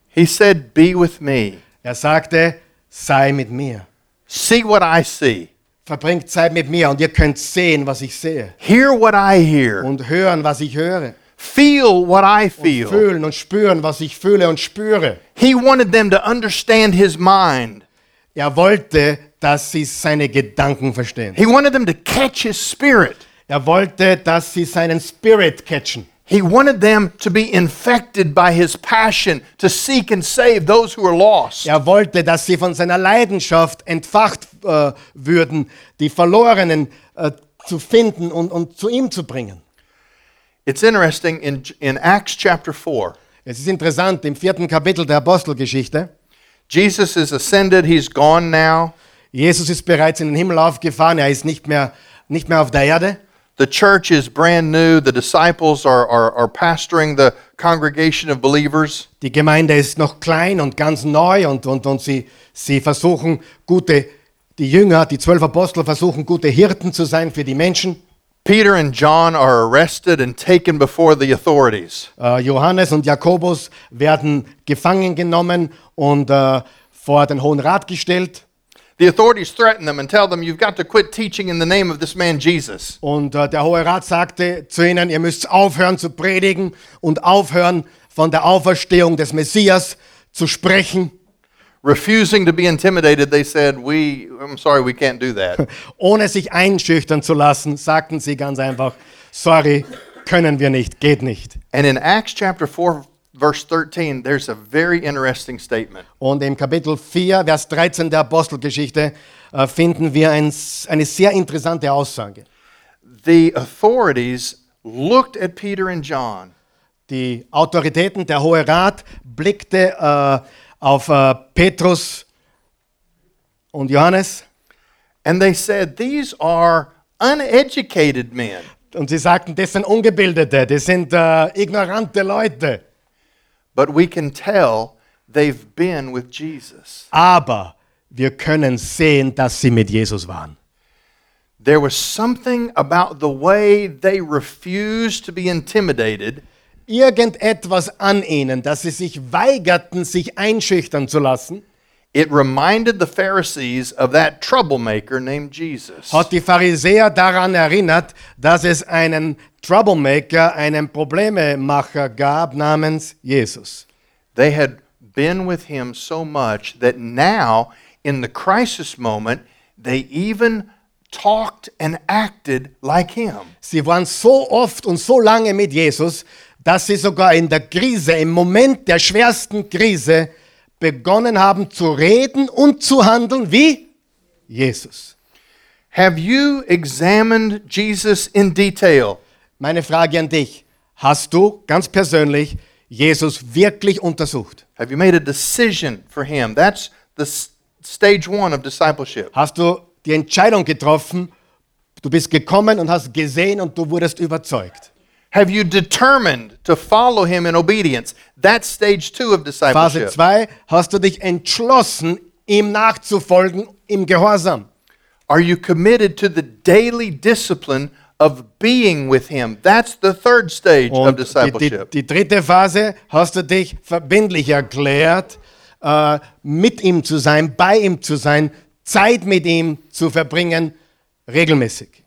S2: He said, "Be with me.
S1: Er sagte, sei mit mir.
S2: See what I see.
S1: Verbringt Zeit mit mir und ihr könnt sehen, was ich sehe.
S2: Hear what I hear.
S1: Und hören, was ich höre.
S2: Feel what I feel."
S1: Fühlen und spüren, was ich fühle und spüre.
S2: He wanted them to understand his mind.
S1: Er wollte, dass sie seine Gedanken verstehen.
S2: He wanted them to catch his spirit.
S1: Er wollte, dass sie seinen Spirit catchen.
S2: He wanted them to be infected by his passion to seek and save those who are lost.
S1: Er wollte, dass sie von seiner Leidenschaft entfacht äh, würden, die Verlorenen äh, zu finden und, und zu ihm zu bringen.
S2: It's interesting in, in Acts chapter 4,
S1: Es ist interessant, im vierten Kapitel der Apostelgeschichte,
S2: Jesus is ascended, he's gone now.
S1: Jesus ist bereits in den Himmel aufgefahren, er ist nicht mehr, nicht mehr auf der Erde.
S2: The church is brand new. The disciples are, are, are pastoring the congregation of believers.
S1: Die Gemeinde ist noch klein und ganz neu und, und, und sie, sie versuchen gute, die Jünger, die zwölf Apostel versuchen gute Hirten zu sein für die Menschen.
S2: Peter and John are arrested and taken before the authorities.
S1: Äh, Johannes und Jakobus werden gefangen genommen und äh, vor den Hohen Rat gestellt.
S2: The authorities threaten them and tell them, You've got to quit teaching in the name of this man Jesus.
S1: Und äh, der Hohe Rat sagte zu ihnen, ihr müsst aufhören zu predigen und aufhören von der Auferstehung des Messias zu sprechen.
S2: Refusing to be intimidated, they said, We, I'm sorry, we can't do that. <laughs>
S1: Ohne sich einschüchtern zu lassen, sagten sie ganz einfach, sorry, können wir nicht, geht nicht.
S2: and in Acts chapter 4, verse 13, there's a very interesting statement.
S1: Und im Kapitel 4, Vers 13 der Apostelgeschichte äh, finden wir ein, eine sehr interessante Aussage.
S2: The authorities looked at Peter and John
S1: Die Autoritäten, der Hohe Rat blickte äh, auf äh, Petrus und Johannes
S2: and they said, These are uneducated men.
S1: und sie sagten, das sind Ungebildete, das sind äh, ignorante Leute.
S2: But we can tell they've been with Jesus.
S1: Aber wir können sehen, dass sie mit Jesus waren.
S2: There was something about the way they refused to be intimidated
S1: Irgendetwas an ihnen, dass sie sich weigerten, sich einschüchtern zu lassen,
S2: It reminded the Pharisees of that troublemaker named Jesus.
S1: hat die Pharisäer daran erinnert, dass es einen Troublemaker, einen Problememacher gab namens Jesus.
S2: They had been with him so much that now, in the crisis moment, they even talked and acted like him.
S1: Sie waren so oft und so lange mit Jesus, dass sie sogar in der Krise, im Moment der schwersten Krise, begonnen haben zu reden und zu handeln wie Jesus.
S2: Have you examined Jesus in detail?
S1: Meine Frage an dich, hast du ganz persönlich Jesus wirklich untersucht?
S2: Have you made a decision for him? That's the stage one of discipleship.
S1: Hast du die Entscheidung getroffen, du bist gekommen und hast gesehen und du wurdest überzeugt?
S2: Have you determined to follow him in obedience? That's stage two of
S1: Phase
S2: discipleship.
S1: 2, hast du dich entschlossen, ihm nachzufolgen im Gehorsam?
S2: Are you committed to the daily discipline of being with him? That's the third stage of
S1: Und die, die,
S2: discipleship.
S1: die dritte Phase, hast du dich verbindlich erklärt, äh, mit ihm zu sein, bei ihm zu sein, Zeit mit ihm zu verbringen, regelmäßig.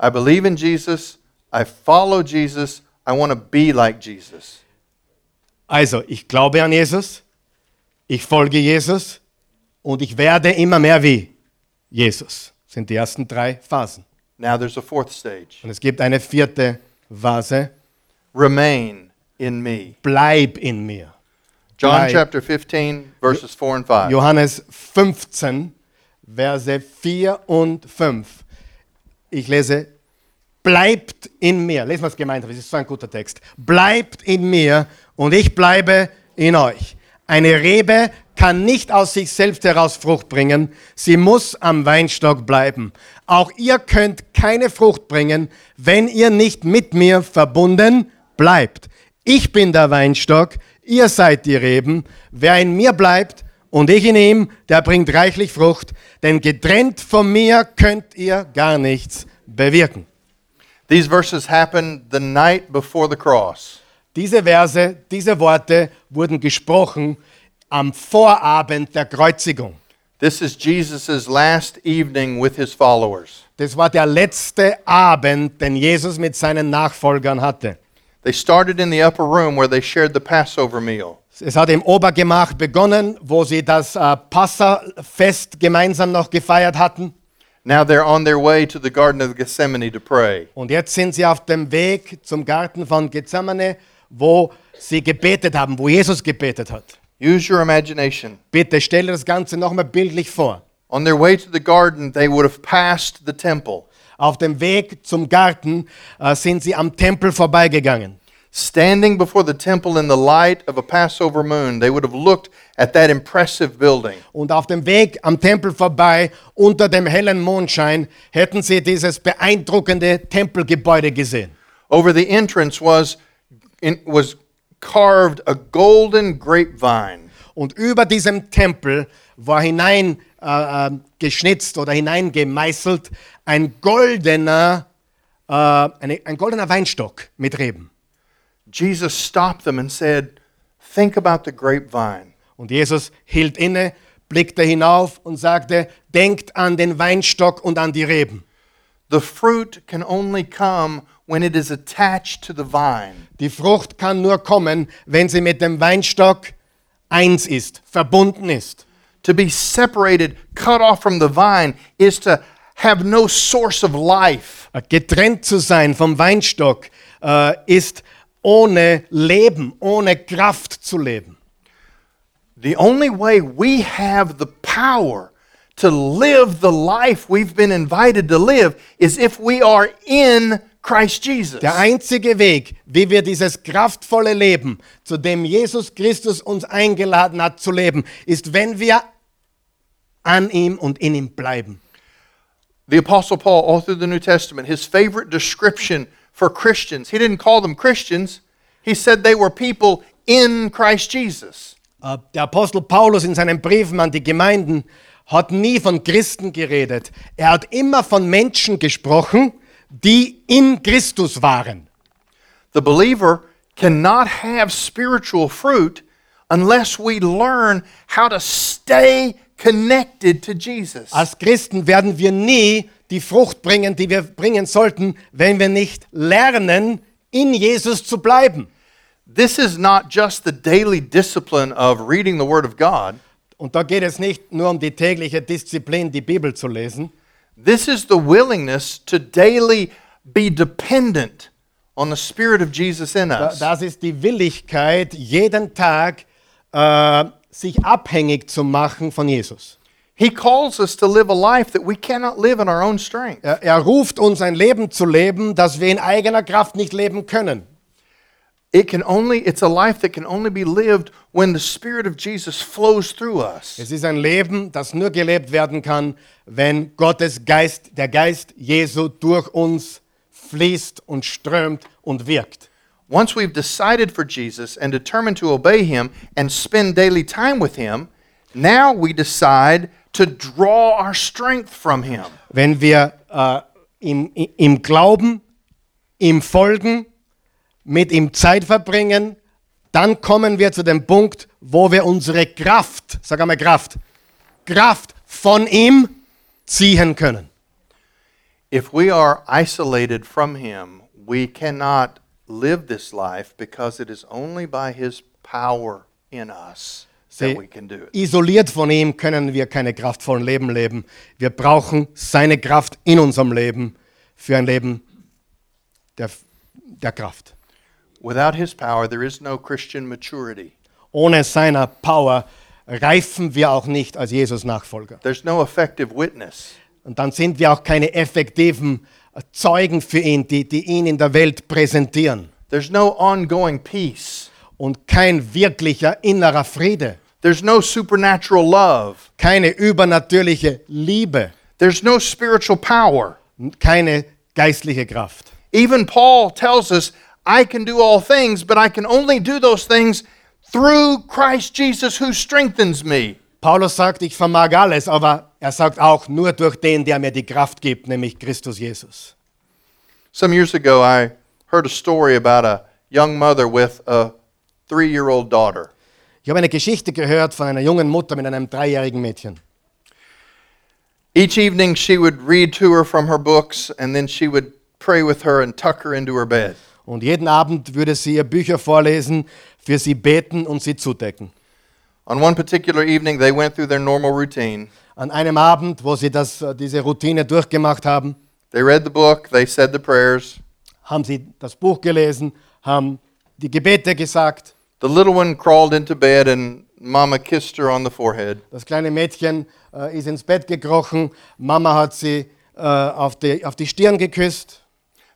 S2: I believe in Jesus. I follow Jesus. I want to be like Jesus.
S1: Also, ich glaube an Jesus, ich folge Jesus und ich werde immer mehr wie Jesus. Das sind die ersten drei Phasen.
S2: Now there's a fourth stage.
S1: Und es gibt eine vierte Phase,
S2: Remain in me.
S1: bleib in mir.
S2: John
S1: Bleib.
S2: chapter 15, verses 4 and 5.
S1: Johannes 15, Verse 4 und 5. Ich lese, bleibt in mir. Lesen wir es gemeinsam, das ist so ein guter Text. Bleibt in mir und ich bleibe in euch. Eine Rebe kann nicht aus sich selbst heraus Frucht bringen, sie muss am Weinstock bleiben. Auch ihr könnt keine Frucht bringen, wenn ihr nicht mit mir verbunden bleibt. Ich bin der Weinstock, ihr seid die Reben. Wer in mir bleibt und ich in ihm, der bringt reichlich Frucht, denn getrennt von mir könnt ihr gar nichts bewirken.
S2: These verses happened the night before the cross.
S1: Diese Verse, diese Worte wurden gesprochen am Vorabend der Kreuzigung.
S2: This is Jesus' last evening with his followers.
S1: Das war der letzte Abend, den Jesus mit seinen Nachfolgern hatte.
S2: They started in the upper room where they shared the Passover meal.
S1: Es hat im Obergemach begonnen, wo sie das äh, Passafest gemeinsam noch gefeiert hatten.
S2: Now they're on their way to the Garden of Gethsemane to pray.
S1: Und jetzt sind sie auf dem Weg zum Garten von Gethsemane, wo sie gebetet haben, wo Jesus gebetet hat.
S2: Use your imagination.
S1: Bitte stell dir das Ganze nochmal bildlich vor.
S2: On their way to the garden, they would have passed the temple.
S1: Auf dem Weg zum Garten äh, sind sie am Tempel vorbeigegangen.
S2: Standing before the temple in the light of a Passover moon, they would have looked at that impressive building.
S1: Und auf dem Weg am Tempel vorbei, unter dem hellen Mondschein, hätten sie dieses beeindruckende Tempelgebäude gesehen.
S2: Over the entrance was, in, was carved a golden grapevine.
S1: Und über diesem Tempel war hinein äh, äh, geschnitzt oder hineingemeißelt ein goldener, äh, eine, ein goldener Weinstock mit Reben.
S2: Jesus stopped them and said, Think about the grapevine.
S1: Und Jesus hielt inne, blickte hinauf und sagte, denkt an den Weinstock und an die Reben.
S2: The fruit can only come when it is attached to the vine.
S1: Die Frucht kann nur kommen, wenn sie mit dem Weinstock eins ist, verbunden ist.
S2: To be separated, cut off from the vine, is to have no source of life.
S1: Getrennt zu sein vom Weinstock äh, ist ohne Leben, ohne Kraft zu leben.
S2: The only way we have the power to live the life we've been invited to live is if we are in Christ Jesus.
S1: Der einzige Weg, wie wir dieses kraftvolle Leben, zu dem Jesus Christus uns eingeladen hat zu leben, ist, wenn wir an ihm und in ihm bleiben.
S2: The Apostle Paul, all through the New Testament, his favorite description for Christians, he didn't call them Christians, he said they were people in Christ Jesus.
S1: Äh, Der Apostel Paulus in seinen Briefen an die Gemeinden hat nie von Christen geredet. Er hat immer von Menschen gesprochen, die in Christus waren.
S2: The believer cannot have spiritual fruit unless we learn how to stay connected to Jesus.
S1: Als Christen werden wir nie die Frucht bringen, die wir bringen sollten, wenn wir nicht lernen, in Jesus zu bleiben.
S2: This is not just the daily discipline of reading the Word of God.
S1: Und da geht es nicht nur um die tägliche Disziplin, die Bibel zu lesen.
S2: This is the willingness to daily be dependent on the Spirit of Jesus in us.
S1: Das ist die Willigkeit, jeden Tag äh, sich abhängig zu machen von Jesus.
S2: He calls us to live a life that we cannot live in our own strength.
S1: Er, er ruft uns ein Leben zu leben, das wir in eigener Kraft nicht leben können.
S2: It can only it's a life that can only be lived when the Spirit of Jesus flows through us.
S1: Es ist ein Leben, das nur gelebt werden kann, wenn Gottes Geist, der Geist Jesu durch uns fließt und strömt und wirkt.
S2: Once we've decided for Jesus and determined to obey him and spend daily time with him, now we decide to draw our strength from him.
S1: Wenn wir äh, im, im Glauben, ihm folgen, mit ihm Zeit verbringen, dann kommen wir zu dem Punkt, wo wir unsere Kraft, sag einmal Kraft, Kraft von ihm ziehen können.
S2: If we are isolated from him, we cannot live this life because it is only by his power in us
S1: Sie-. Isoliert von ihm können wir keine kraftvollen Leben leben. Wir brauchen seine Kraft in unserem Leben für ein Leben der, der Kraft.
S2: Without his power, there is no Christian maturity.
S1: Ohne seiner Power reifen wir auch nicht als Jesus-Nachfolger.
S2: There's no effective witness.
S1: Und dann sind wir auch keine effektiven Zeugen für ihn, die, die ihn in der Welt präsentieren.
S2: There's no ongoing peace.
S1: Und kein wirklicher innerer Friede.
S2: There's no supernatural love.
S1: keine übernatürliche Liebe,
S2: There's no spiritual power.
S1: keine geistliche Kraft.
S2: Even Paul tells us, I can do all things, but I can only do those things through Christ Jesus who strengthens me.
S1: Paulus sagt, ich vermag alles, aber er sagt auch nur durch den, der mir die Kraft gibt, nämlich Christus Jesus.
S2: Some years ago, I heard a story about a young mother with a three year old daughter.
S1: Ich habe eine Geschichte gehört von einer jungen Mutter mit einem dreijährigen Mädchen.
S2: Each evening, she would read to her from her books, and then she would pray with her and tuck her into her bed.
S1: Und jeden Abend würde sie ihr Bücher vorlesen, für sie beten und sie zudecken.
S2: On one particular evening, they went through their normal routine.
S1: An einem Abend, wo sie das, äh, diese Routine durchgemacht haben,
S2: They read the book, they said the prayers.
S1: haben sie das Buch gelesen, haben die Gebete gesagt.
S2: The little one crawled into bed, and Mama kissed her on the forehead.
S1: Das kleine Mädchen äh, ist ins Bett gekrochen. Mama hat sie äh, auf, die, auf die Stirn geküsst.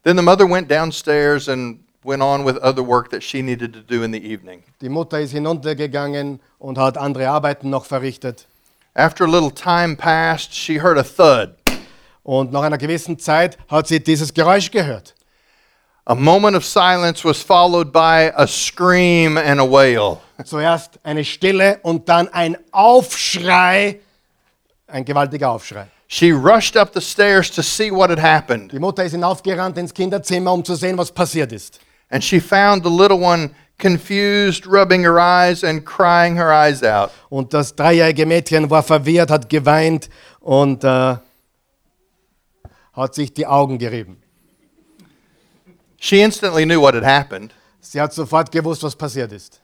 S2: Then the mother went downstairs and went on with other work that she needed to do in the evening.
S1: Die Mutter ist hinuntergegangen und hat andere Arbeiten noch verrichtet.
S2: After a little time passed, she heard a thud.
S1: Und nach einer gewissen Zeit hat sie dieses Geräusch gehört.
S2: A moment of silence was followed by a scream and a wail.
S1: Zuerst eine Stille und dann ein Aufschrei, ein gewaltiger Aufschrei.
S2: She rushed up the stairs to see what had happened,
S1: Die Mutter ist hinaufgerannt ins Kinderzimmer, um zu sehen, was passiert ist.
S2: and she found the little one confused, rubbing her eyes and crying her eyes out.
S1: Und das dreijährige Mädchen war verwirrt, hat geweint und äh, hat sich die Augen gerieben.
S2: She instantly knew what had happened.
S1: Sie hat sofort gewusst, was passiert ist.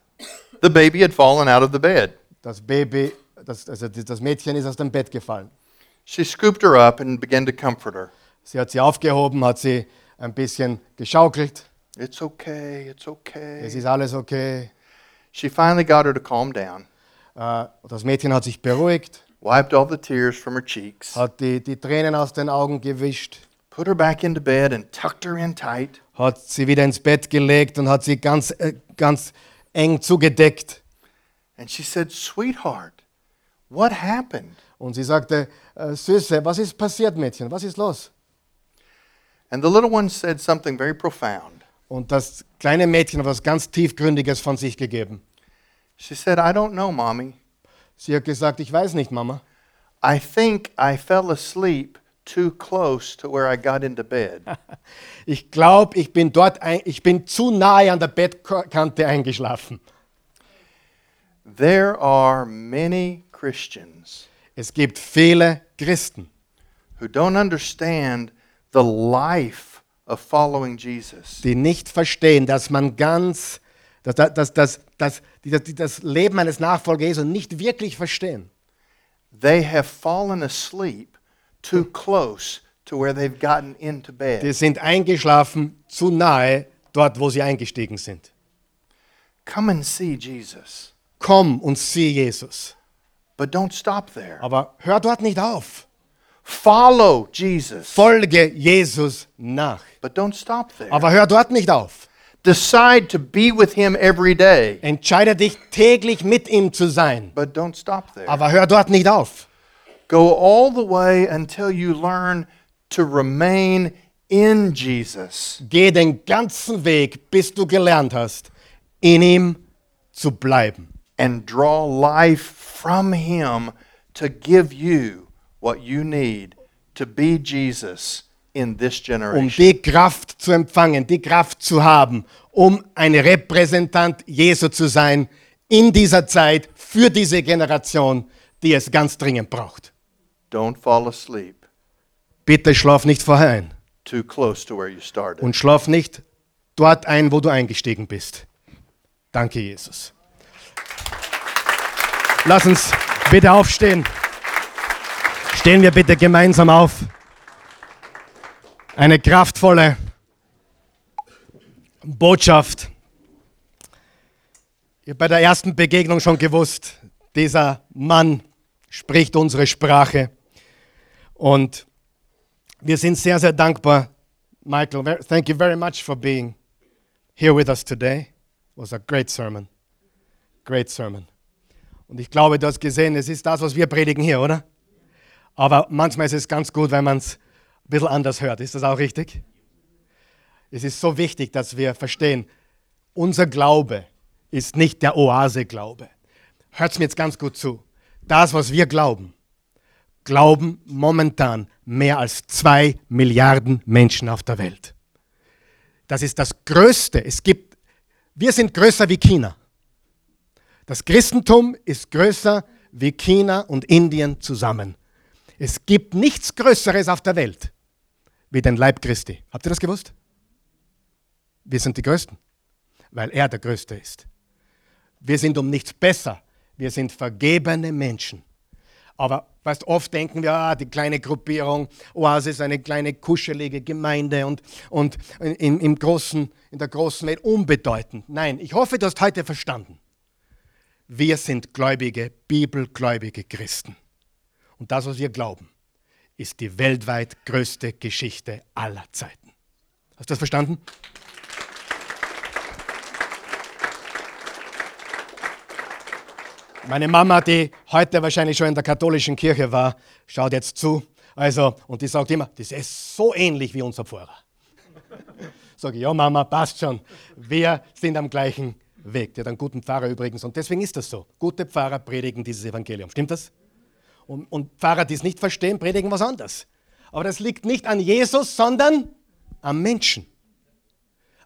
S2: The baby had fallen out of the bed.
S1: Das Baby, das, also das Mädchen ist aus dem Bett gefallen.
S2: She scooped her up and began to comfort her.
S1: Sie hat sie aufgehoben, hat sie ein bisschen geschaukelt.
S2: It's okay, it's
S1: Es
S2: okay.
S1: ist alles okay.
S2: She finally got her to calm down,
S1: Äh, Das Mädchen hat sich beruhigt,
S2: wiped all the tears from her cheeks,
S1: hat die, die Tränen aus den Augen gewischt,
S2: put her back into bed, and tucked her in tight.
S1: hat sie wieder ins Bett gelegt und hat sie ganz, äh, ganz eng zugedeckt.
S2: And she said, Sweetheart, what happened?
S1: Und sie sagte, äh, Süße, was ist passiert, Mädchen? Was ist los?
S2: And the little one said something very profound.
S1: Und das kleine Mädchen hat was ganz Tiefgründiges von sich gegeben.
S2: She said, I don't know, Mommy.
S1: Sie hat gesagt, ich weiß nicht, Mama.
S2: I think I fell asleep too close to where I got into bed. <laughs>
S1: Ich glaube, ich bin dort, ein, ich bin zu nahe an der Bettkante eingeschlafen.
S2: there are many Christians
S1: Es gibt viele Christen,
S2: who don't understand the life of following Jesus.
S1: die nicht verstehen, dass man ganz, dass, dass, dass, dass, die, die das Leben eines Nachfolger Jesu nicht wirklich verstehen.
S2: They have fallen asleep too close to where they've gotten into
S1: Die
S2: bed.
S1: sind eingeschlafen zu nahe dort, wo sie eingestiegen sind.
S2: Come and see Jesus.
S1: Komm und sieh Jesus.
S2: But don't stop there.
S1: Aber hör dort nicht auf.
S2: Follow Jesus.
S1: Folge Jesus nach.
S2: But don't stop there.
S1: Aber hör dort nicht auf.
S2: Decide to be with him every day.
S1: Entscheide dich täglich mit ihm zu sein.
S2: But don't stop there.
S1: Aber hör dort nicht auf.
S2: Go all the way until you learn to remain in Jesus.
S1: Geh den ganzen Weg, bis du gelernt hast, in ihm zu bleiben.
S2: and draw life from Him to give you what you need to be Jesus in this
S1: Um
S2: generation.
S1: die Kraft zu empfangen, die Kraft zu haben, um ein Repräsentant Jesu zu sein in dieser Zeit für diese Generation, die es ganz dringend braucht.
S2: Don't fall asleep
S1: Bitte schlaf nicht vorher ein
S2: too close to where you started.
S1: und schlaf nicht dort ein, wo du eingestiegen bist. Danke, Jesus. Lass uns bitte aufstehen. Stehen wir bitte gemeinsam auf. Eine kraftvolle Botschaft. Ich habe bei der ersten Begegnung schon gewusst, dieser Mann spricht unsere Sprache. Und wir sind sehr, sehr dankbar, Michael. Thank you very much for being here with us today. It was a great sermon. Great sermon. Und ich glaube, du hast gesehen, es ist das, was wir predigen hier, oder? Aber manchmal ist es ganz gut, wenn man es ein bisschen anders hört. Ist das auch richtig? Es ist so wichtig, dass wir verstehen, unser Glaube ist nicht der Oase-Glaube. Hört es mir jetzt ganz gut zu. Das, was wir glauben, glauben momentan mehr als zwei Milliarden Menschen auf der Welt. Das ist das Größte. Es gibt, wir sind größer wie China. Das Christentum ist größer wie China und Indien zusammen. Es gibt nichts Größeres auf der Welt wie den Leib Christi. Habt ihr das gewusst? Wir sind die Größten, weil er der Größte ist. Wir sind um nichts besser. Wir sind vergebene Menschen. Aber weißt, oft denken wir, ah, die kleine Gruppierung, Oasis, eine kleine kuschelige Gemeinde und, und in, im großen, in der großen Welt unbedeutend. Nein, ich hoffe, du hast heute verstanden. Wir sind gläubige, bibelgläubige Christen. Und das, was wir glauben, ist die weltweit größte Geschichte aller Zeiten. Hast du das verstanden? Meine Mama, die heute wahrscheinlich schon in der katholischen Kirche war, schaut jetzt zu. Also, und die sagt immer, das ist so ähnlich wie unser Pfarrer. <laughs> Sage ich, ja Mama, passt schon. Wir sind am gleichen Weg. Der hat einen guten Pfarrer übrigens. Und deswegen ist das so. Gute Pfarrer predigen dieses Evangelium. Stimmt das? Und, und Pfarrer, die es nicht verstehen, predigen was anderes. Aber das liegt nicht an Jesus, sondern am Menschen.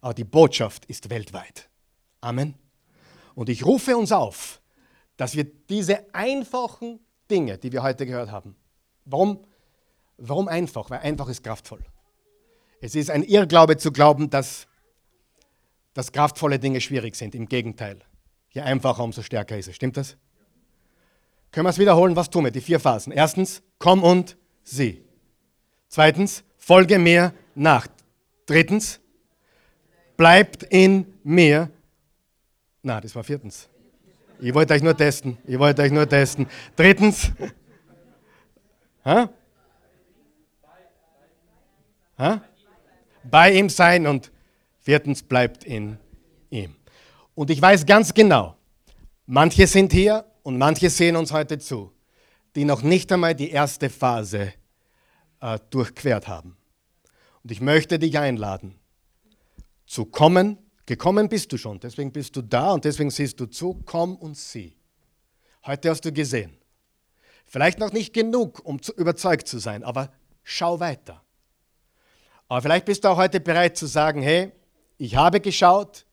S1: Aber die Botschaft ist weltweit. Amen. Und ich rufe uns auf, dass wir diese einfachen Dinge, die wir heute gehört haben, warum, warum einfach? Weil einfach ist kraftvoll. Es ist ein Irrglaube zu glauben, dass, dass kraftvolle Dinge schwierig sind. Im Gegenteil. Je einfacher, umso stärker ist es. Stimmt das? Können wir es wiederholen? Was tun wir? Die vier Phasen. Erstens, komm und sieh. Zweitens, folge mir nach. Drittens, bleibt in mir. Na, das war viertens. Ich wollte euch nur testen. Ich wollte euch nur testen. Drittens. Ha? Ha? Bei ihm sein und viertens bleibt in ihm. Und ich weiß ganz genau, manche sind hier und manche sehen uns heute zu, die noch nicht einmal die erste Phase äh, durchquert haben. Und ich möchte dich einladen, zu kommen Gekommen bist du schon, deswegen bist du da und deswegen siehst du zu, komm und sieh. Heute hast du gesehen. Vielleicht noch nicht genug, um zu, überzeugt zu sein, aber schau weiter. Aber vielleicht bist du auch heute bereit zu sagen, hey, ich habe geschaut,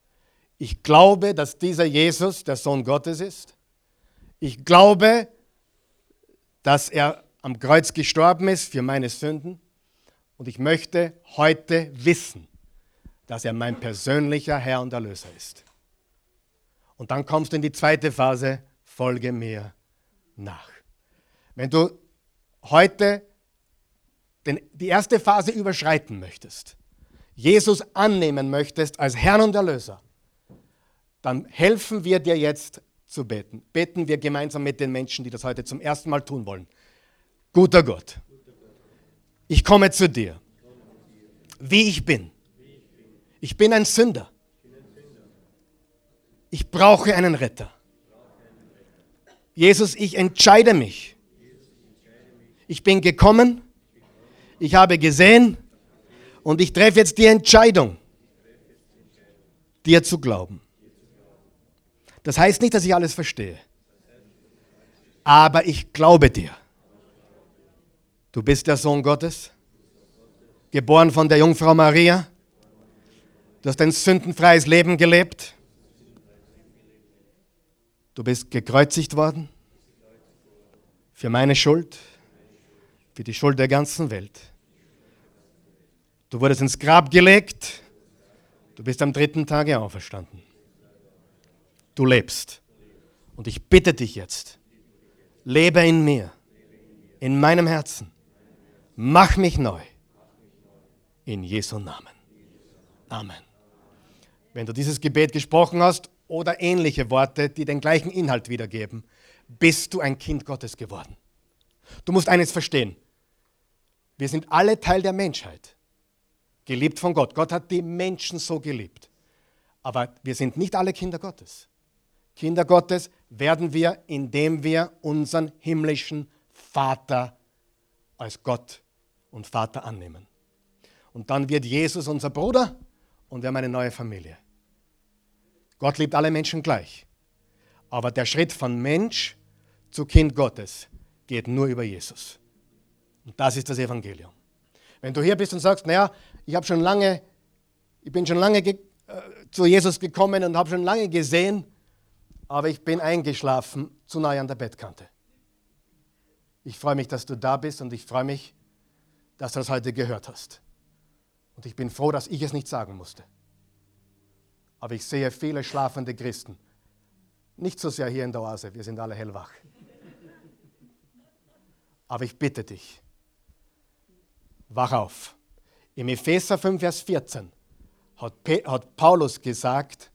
S1: ich glaube, dass dieser Jesus der Sohn Gottes ist. Ich glaube, dass er am Kreuz gestorben ist für meine Sünden. Und ich möchte heute wissen, dass er mein persönlicher Herr und Erlöser ist. Und dann kommst du in die zweite Phase, folge mir nach. Wenn du heute den, die erste Phase überschreiten möchtest, Jesus annehmen möchtest als Herrn und Erlöser, dann helfen wir dir jetzt zu beten. Beten wir gemeinsam mit den Menschen, die das heute zum ersten Mal tun wollen. Guter Gott, ich komme zu dir, wie ich bin. Ich bin ein Sünder. Ich brauche einen Retter. Jesus, ich entscheide mich. Ich bin gekommen, ich habe gesehen und ich treffe jetzt die Entscheidung, dir zu glauben. Das heißt nicht, dass ich alles verstehe, aber ich glaube dir. Du bist der Sohn Gottes, geboren von der Jungfrau Maria Du hast ein sündenfreies Leben gelebt. Du bist gekreuzigt worden für meine Schuld, für die Schuld der ganzen Welt. Du wurdest ins Grab gelegt. Du bist am dritten Tage auferstanden. Du lebst. Und ich bitte dich jetzt, lebe in mir, in meinem Herzen. Mach mich neu. In Jesu Namen. Amen. Wenn du dieses Gebet gesprochen hast oder ähnliche Worte, die den gleichen Inhalt wiedergeben, bist du ein Kind Gottes geworden. Du musst eines verstehen. Wir sind alle Teil der Menschheit, geliebt von Gott. Gott hat die Menschen so geliebt. Aber wir sind nicht alle Kinder Gottes. Kinder Gottes werden wir, indem wir unseren himmlischen Vater als Gott und Vater annehmen. Und dann wird Jesus unser Bruder und wir haben eine neue Familie. Gott liebt alle Menschen gleich. Aber der Schritt von Mensch zu Kind Gottes geht nur über Jesus. Und das ist das Evangelium. Wenn du hier bist und sagst, naja, ich habe schon lange, ich bin schon lange äh, zu Jesus gekommen und habe schon lange gesehen, aber ich bin eingeschlafen zu nahe an der Bettkante. Ich freue mich, dass du da bist und ich freue mich, dass du das heute gehört hast. Und ich bin froh, dass ich es nicht sagen musste. Aber ich sehe viele schlafende Christen. Nicht so sehr hier in der Oase, wir sind alle hellwach. Aber ich bitte dich, wach auf. Im Epheser 5, Vers 14 hat, Paulus gesagt,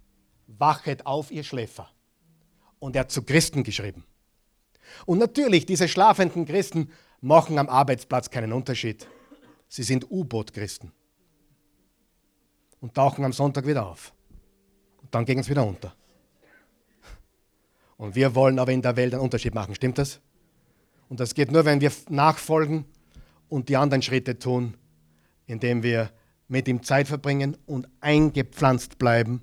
S1: wachet auf, ihr Schläfer. Und er hat zu Christen geschrieben. Und natürlich, diese schlafenden Christen machen am Arbeitsplatz keinen Unterschied. Sie sind U-Boot-Christen und tauchen am Sonntag wieder auf. Dann gehen sie wieder unter. Und wir wollen aber in der Welt einen Unterschied machen, stimmt das? Und das geht nur, wenn wir nachfolgen und die anderen Schritte tun, indem wir mit ihm Zeit verbringen und eingepflanzt bleiben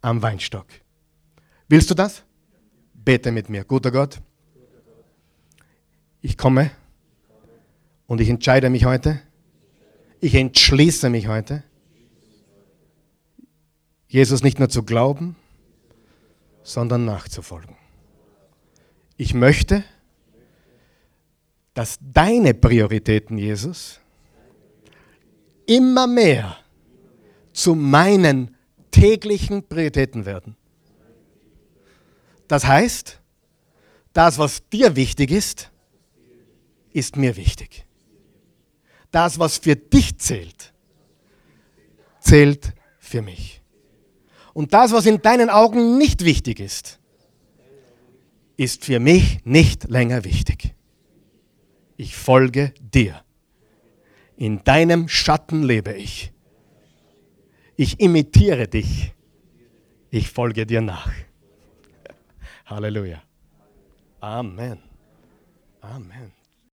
S1: am Weinstock. Willst du das? Bete mit mir. Guter Gott, ich komme und ich entscheide mich heute, ich entschließe mich heute, Jesus nicht nur zu glauben, sondern nachzufolgen. Ich möchte, dass deine Prioritäten, Jesus, immer mehr zu meinen täglichen Prioritäten werden. Das heißt, das, was dir wichtig ist, ist mir wichtig. Das, was für dich zählt, zählt für mich. Und das, was in deinen Augen nicht wichtig ist, ist für mich nicht länger wichtig. Ich folge dir. In deinem Schatten lebe ich. Ich imitiere dich. Ich folge dir nach. <laughs> Halleluja. Amen. Amen.